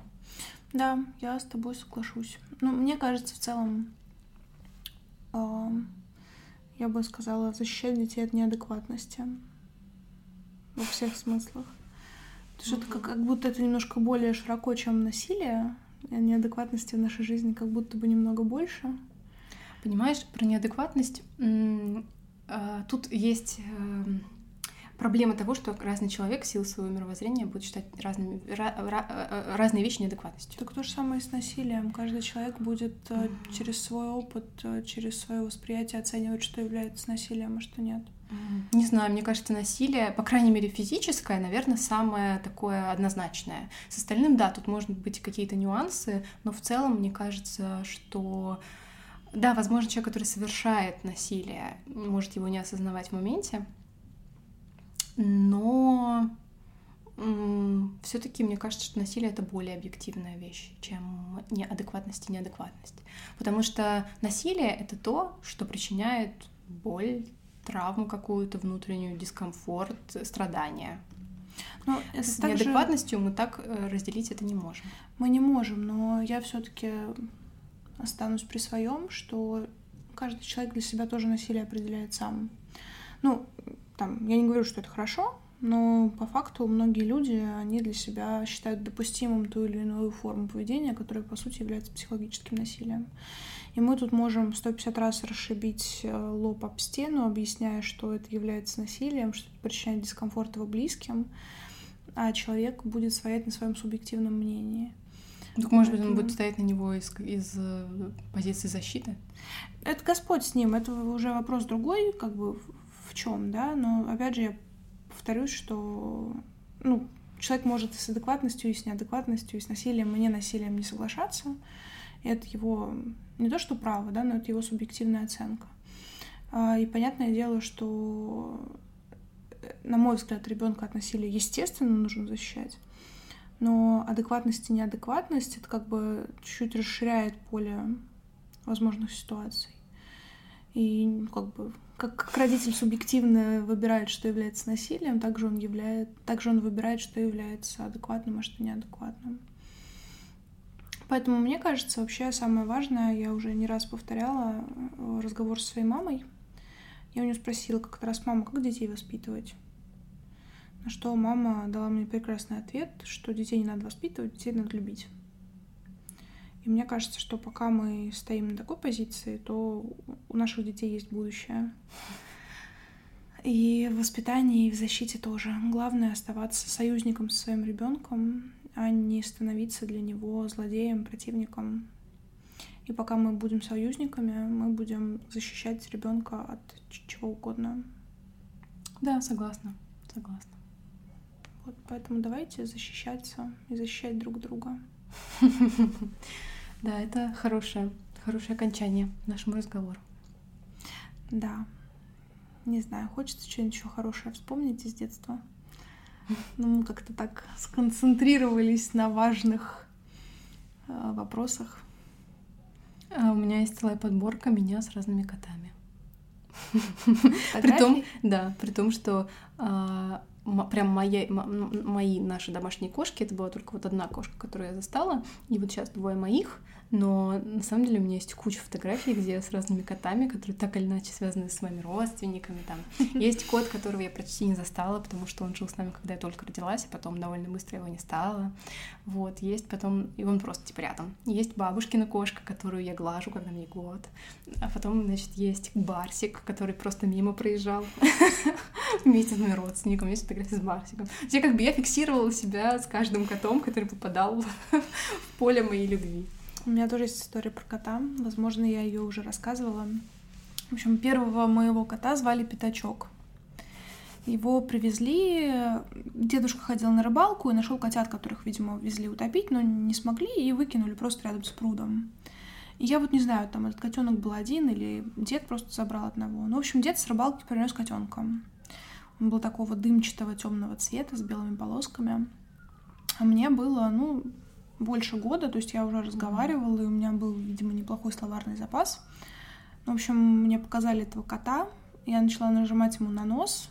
Да, я с тобой соглашусь. Ну, мне кажется, в целом, э, я бы сказала, защищать детей от неадекватности во всех смыслах. Потому что это как, как будто это немножко более широко, чем насилие. Неадекватности в нашей жизни как будто бы немного больше. Понимаешь, про неадекватность а, тут есть эм, проблема того, что разный человек в силу своего мировоззрения будет считать разными, ra, ra, э, разные вещи неадекватностью. Так то же самое и с насилием. Каждый человек будет через свой опыт, э, через свое восприятие оценивать, что является насилием, а что нет. Не знаю, мне кажется, насилие, по крайней мере, физическое, наверное, самое такое однозначное. С остальным, да, тут может быть какие-то нюансы, но в целом мне кажется, что да, возможно, человек, который совершает насилие, может его не осознавать в моменте, но все-таки мне кажется, что насилие это более объективная вещь, чем неадекватность и неадекватность. Потому что насилие это то, что причиняет боль, травму какую-то внутреннюю, дискомфорт, страдания. Но это С также... неадекватностью мы так э, разделить это не можем. Мы не можем, но я все-таки останусь при своем, что каждый человек для себя тоже насилие определяет сам. Ну, там, я не говорю, что это хорошо, но по факту многие люди, они для себя считают допустимым ту или иную форму поведения, которая, по сути, является психологическим насилием. И мы тут можем 150 раз расшибить э, лоб об стену, объясняя, что это является насилием, что это причиняет дискомфорт его близким, а человек будет стоять на своем субъективном мнении. Так, может быть, он будет стоять на него из, из э, позиции защиты? Это Господь с ним, это уже вопрос другой, как бы в чем, да, но опять же я повторюсь, что ну, человек может и с адекватностью, и с неадекватностью, и с насилием, и не насилием не соглашаться. Это его не то что право, да, но это его субъективная оценка. А, и понятное дело, что, на мой взгляд, ребенка от насилия, естественно, нужно защищать. Но адекватность и неадекватность это как бы чуть-чуть расширяет поле возможных ситуаций. И как бы как, как родитель субъективно выбирает, что является насилием, также он являет, также он выбирает, что является адекватным, а что неадекватным. Поэтому мне кажется, вообще самое важное, я уже не раз повторяла э, разговор со своей мамой. Я у нее спросила как-то раз, мама, как детей воспитывать? На что мама дала мне прекрасный ответ, что детей не надо воспитывать, детей надо любить. И мне кажется, что пока мы стоим на такой позиции, то у наших детей есть будущее. И в воспитании, и в защите тоже. Главное оставаться союзником со своим ребенком, а не становиться для него злодеем, противником. И пока мы будем союзниками, мы будем защищать ребенка от чего угодно. Да, согласна, согласна. Вот поэтому давайте защищаться и защищать друг друга. Да, это хорошее, хорошее окончание нашему разговору. Да. Не знаю, хочется что-нибудь еще хорошее вспомнить из детства. Ну, мы как-то так сконцентрировались на важных э, вопросах. А у меня есть целая подборка меня с разными котами. При том, да, при том, что а, прям мои, мои наши домашние кошки, это была только вот одна кошка, которую я застала, и вот сейчас двое моих, но на самом деле у меня есть куча фотографий, где с разными котами, которые так или иначе связаны с моими родственниками. Там есть кот, которого я почти не застала, потому что он жил с нами, когда я только родилась, а потом довольно быстро его не стало. Вот, есть потом, и он просто типа рядом. Есть бабушкина кошка, которую я глажу, когда мне год. А потом, значит, есть Барсик, который просто мимо проезжал вместе с моим родственником. Есть фотографии с Барсиком. Я как бы я фиксировала себя с каждым котом, который попадал в поле моей любви. У меня тоже есть история про кота. Возможно, я ее уже рассказывала. В общем, первого моего кота звали Пятачок. Его привезли, дедушка ходил на рыбалку и нашел котят, которых, видимо, везли утопить, но не смогли и выкинули просто рядом с прудом. Я вот не знаю, там этот котенок был один или дед просто забрал одного. Ну, в общем, дед с рыбалки принес котенка. Он был такого дымчатого темного цвета с белыми полосками. А мне было, ну, больше года, то есть я уже разговаривала, и у меня был, видимо, неплохой словарный запас. В общем, мне показали этого кота, я начала нажимать ему на нос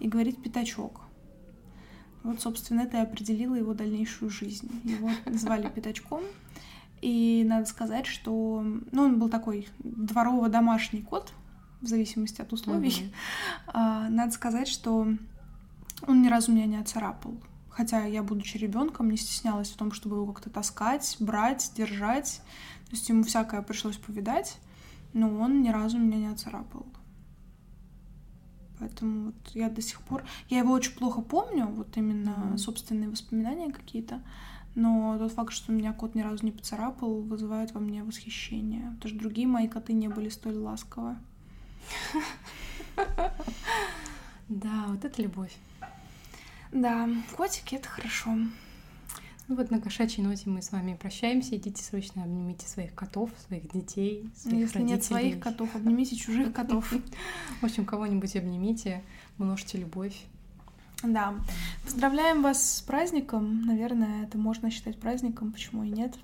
и говорить «пятачок». Вот, собственно, это и определило его дальнейшую жизнь. Его звали Пятачком. И надо сказать, что ну, он был такой дворово-домашний кот, в зависимости от условий. Mm-hmm. А, надо сказать, что он ни разу меня не оцарапал. Хотя я, будучи ребенком, не стеснялась в том, чтобы его как-то таскать, брать, держать. То есть ему всякое пришлось повидать, но он ни разу меня не оцарапал. Поэтому вот я до сих пор... Я его очень плохо помню, вот именно mm-hmm. собственные воспоминания какие-то. Но тот факт, что меня кот ни разу не поцарапал, вызывает во мне восхищение. Потому что другие мои коты не были столь ласковы. Да, вот это любовь. Да, котики — это хорошо. Ну вот на кошачьей ноте мы с вами прощаемся. Идите срочно обнимите своих котов, своих детей, своих Если родителей. нет своих котов, обнимите чужих котов. В общем, кого-нибудь обнимите, множьте любовь. Да. Поздравляем вас с праздником. Наверное, это можно считать праздником, почему и нет.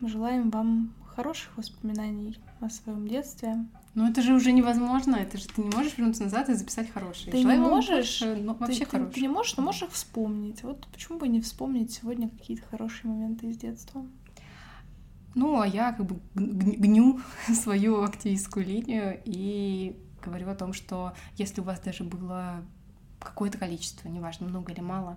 Желаем вам хороших воспоминаний о своем детстве, ну это же уже невозможно, это же ты не можешь вернуться назад и записать хорошие. Ты Желаю не можешь, больше, но вообще ты, хорошие. Ты, ты не можешь, но можешь их вспомнить. Вот почему бы не вспомнить сегодня какие-то хорошие моменты из детства? Ну, а я как бы гню свою активистскую линию и говорю о том, что если у вас даже было какое-то количество, неважно, много или мало,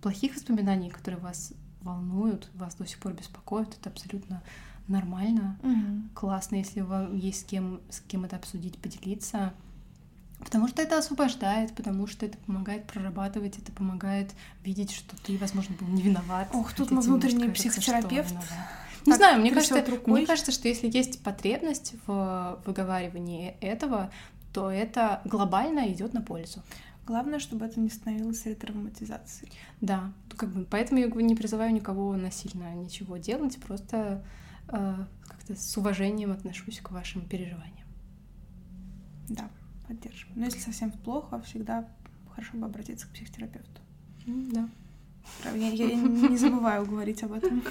плохих воспоминаний, которые вас волнуют, вас до сих пор беспокоят, это абсолютно нормально, угу. классно, если вам есть с кем, с кем это обсудить, поделиться. Потому что это освобождает, потому что это помогает прорабатывать, это помогает видеть, что ты, возможно, был не виноват. Ох, тут мой внутренний психотерапевт. Не знаю, мне кажется, рукой. мне кажется, что если есть потребность в выговаривании этого, то это глобально идет на пользу. Главное, чтобы это не становилось ретравматизацией. Да, как бы, поэтому я не призываю никого насильно ничего делать, просто как-то с уважением отношусь к вашим переживаниям. Да, поддерживаю. Но если совсем плохо, всегда хорошо бы обратиться к психотерапевту. Да. Я, я не забываю говорить об этом.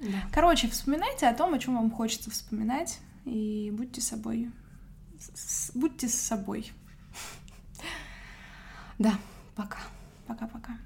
Да. Короче, вспоминайте о том, о чем вам хочется вспоминать, и будьте собой. С, будьте с собой. Да, пока. Пока-пока.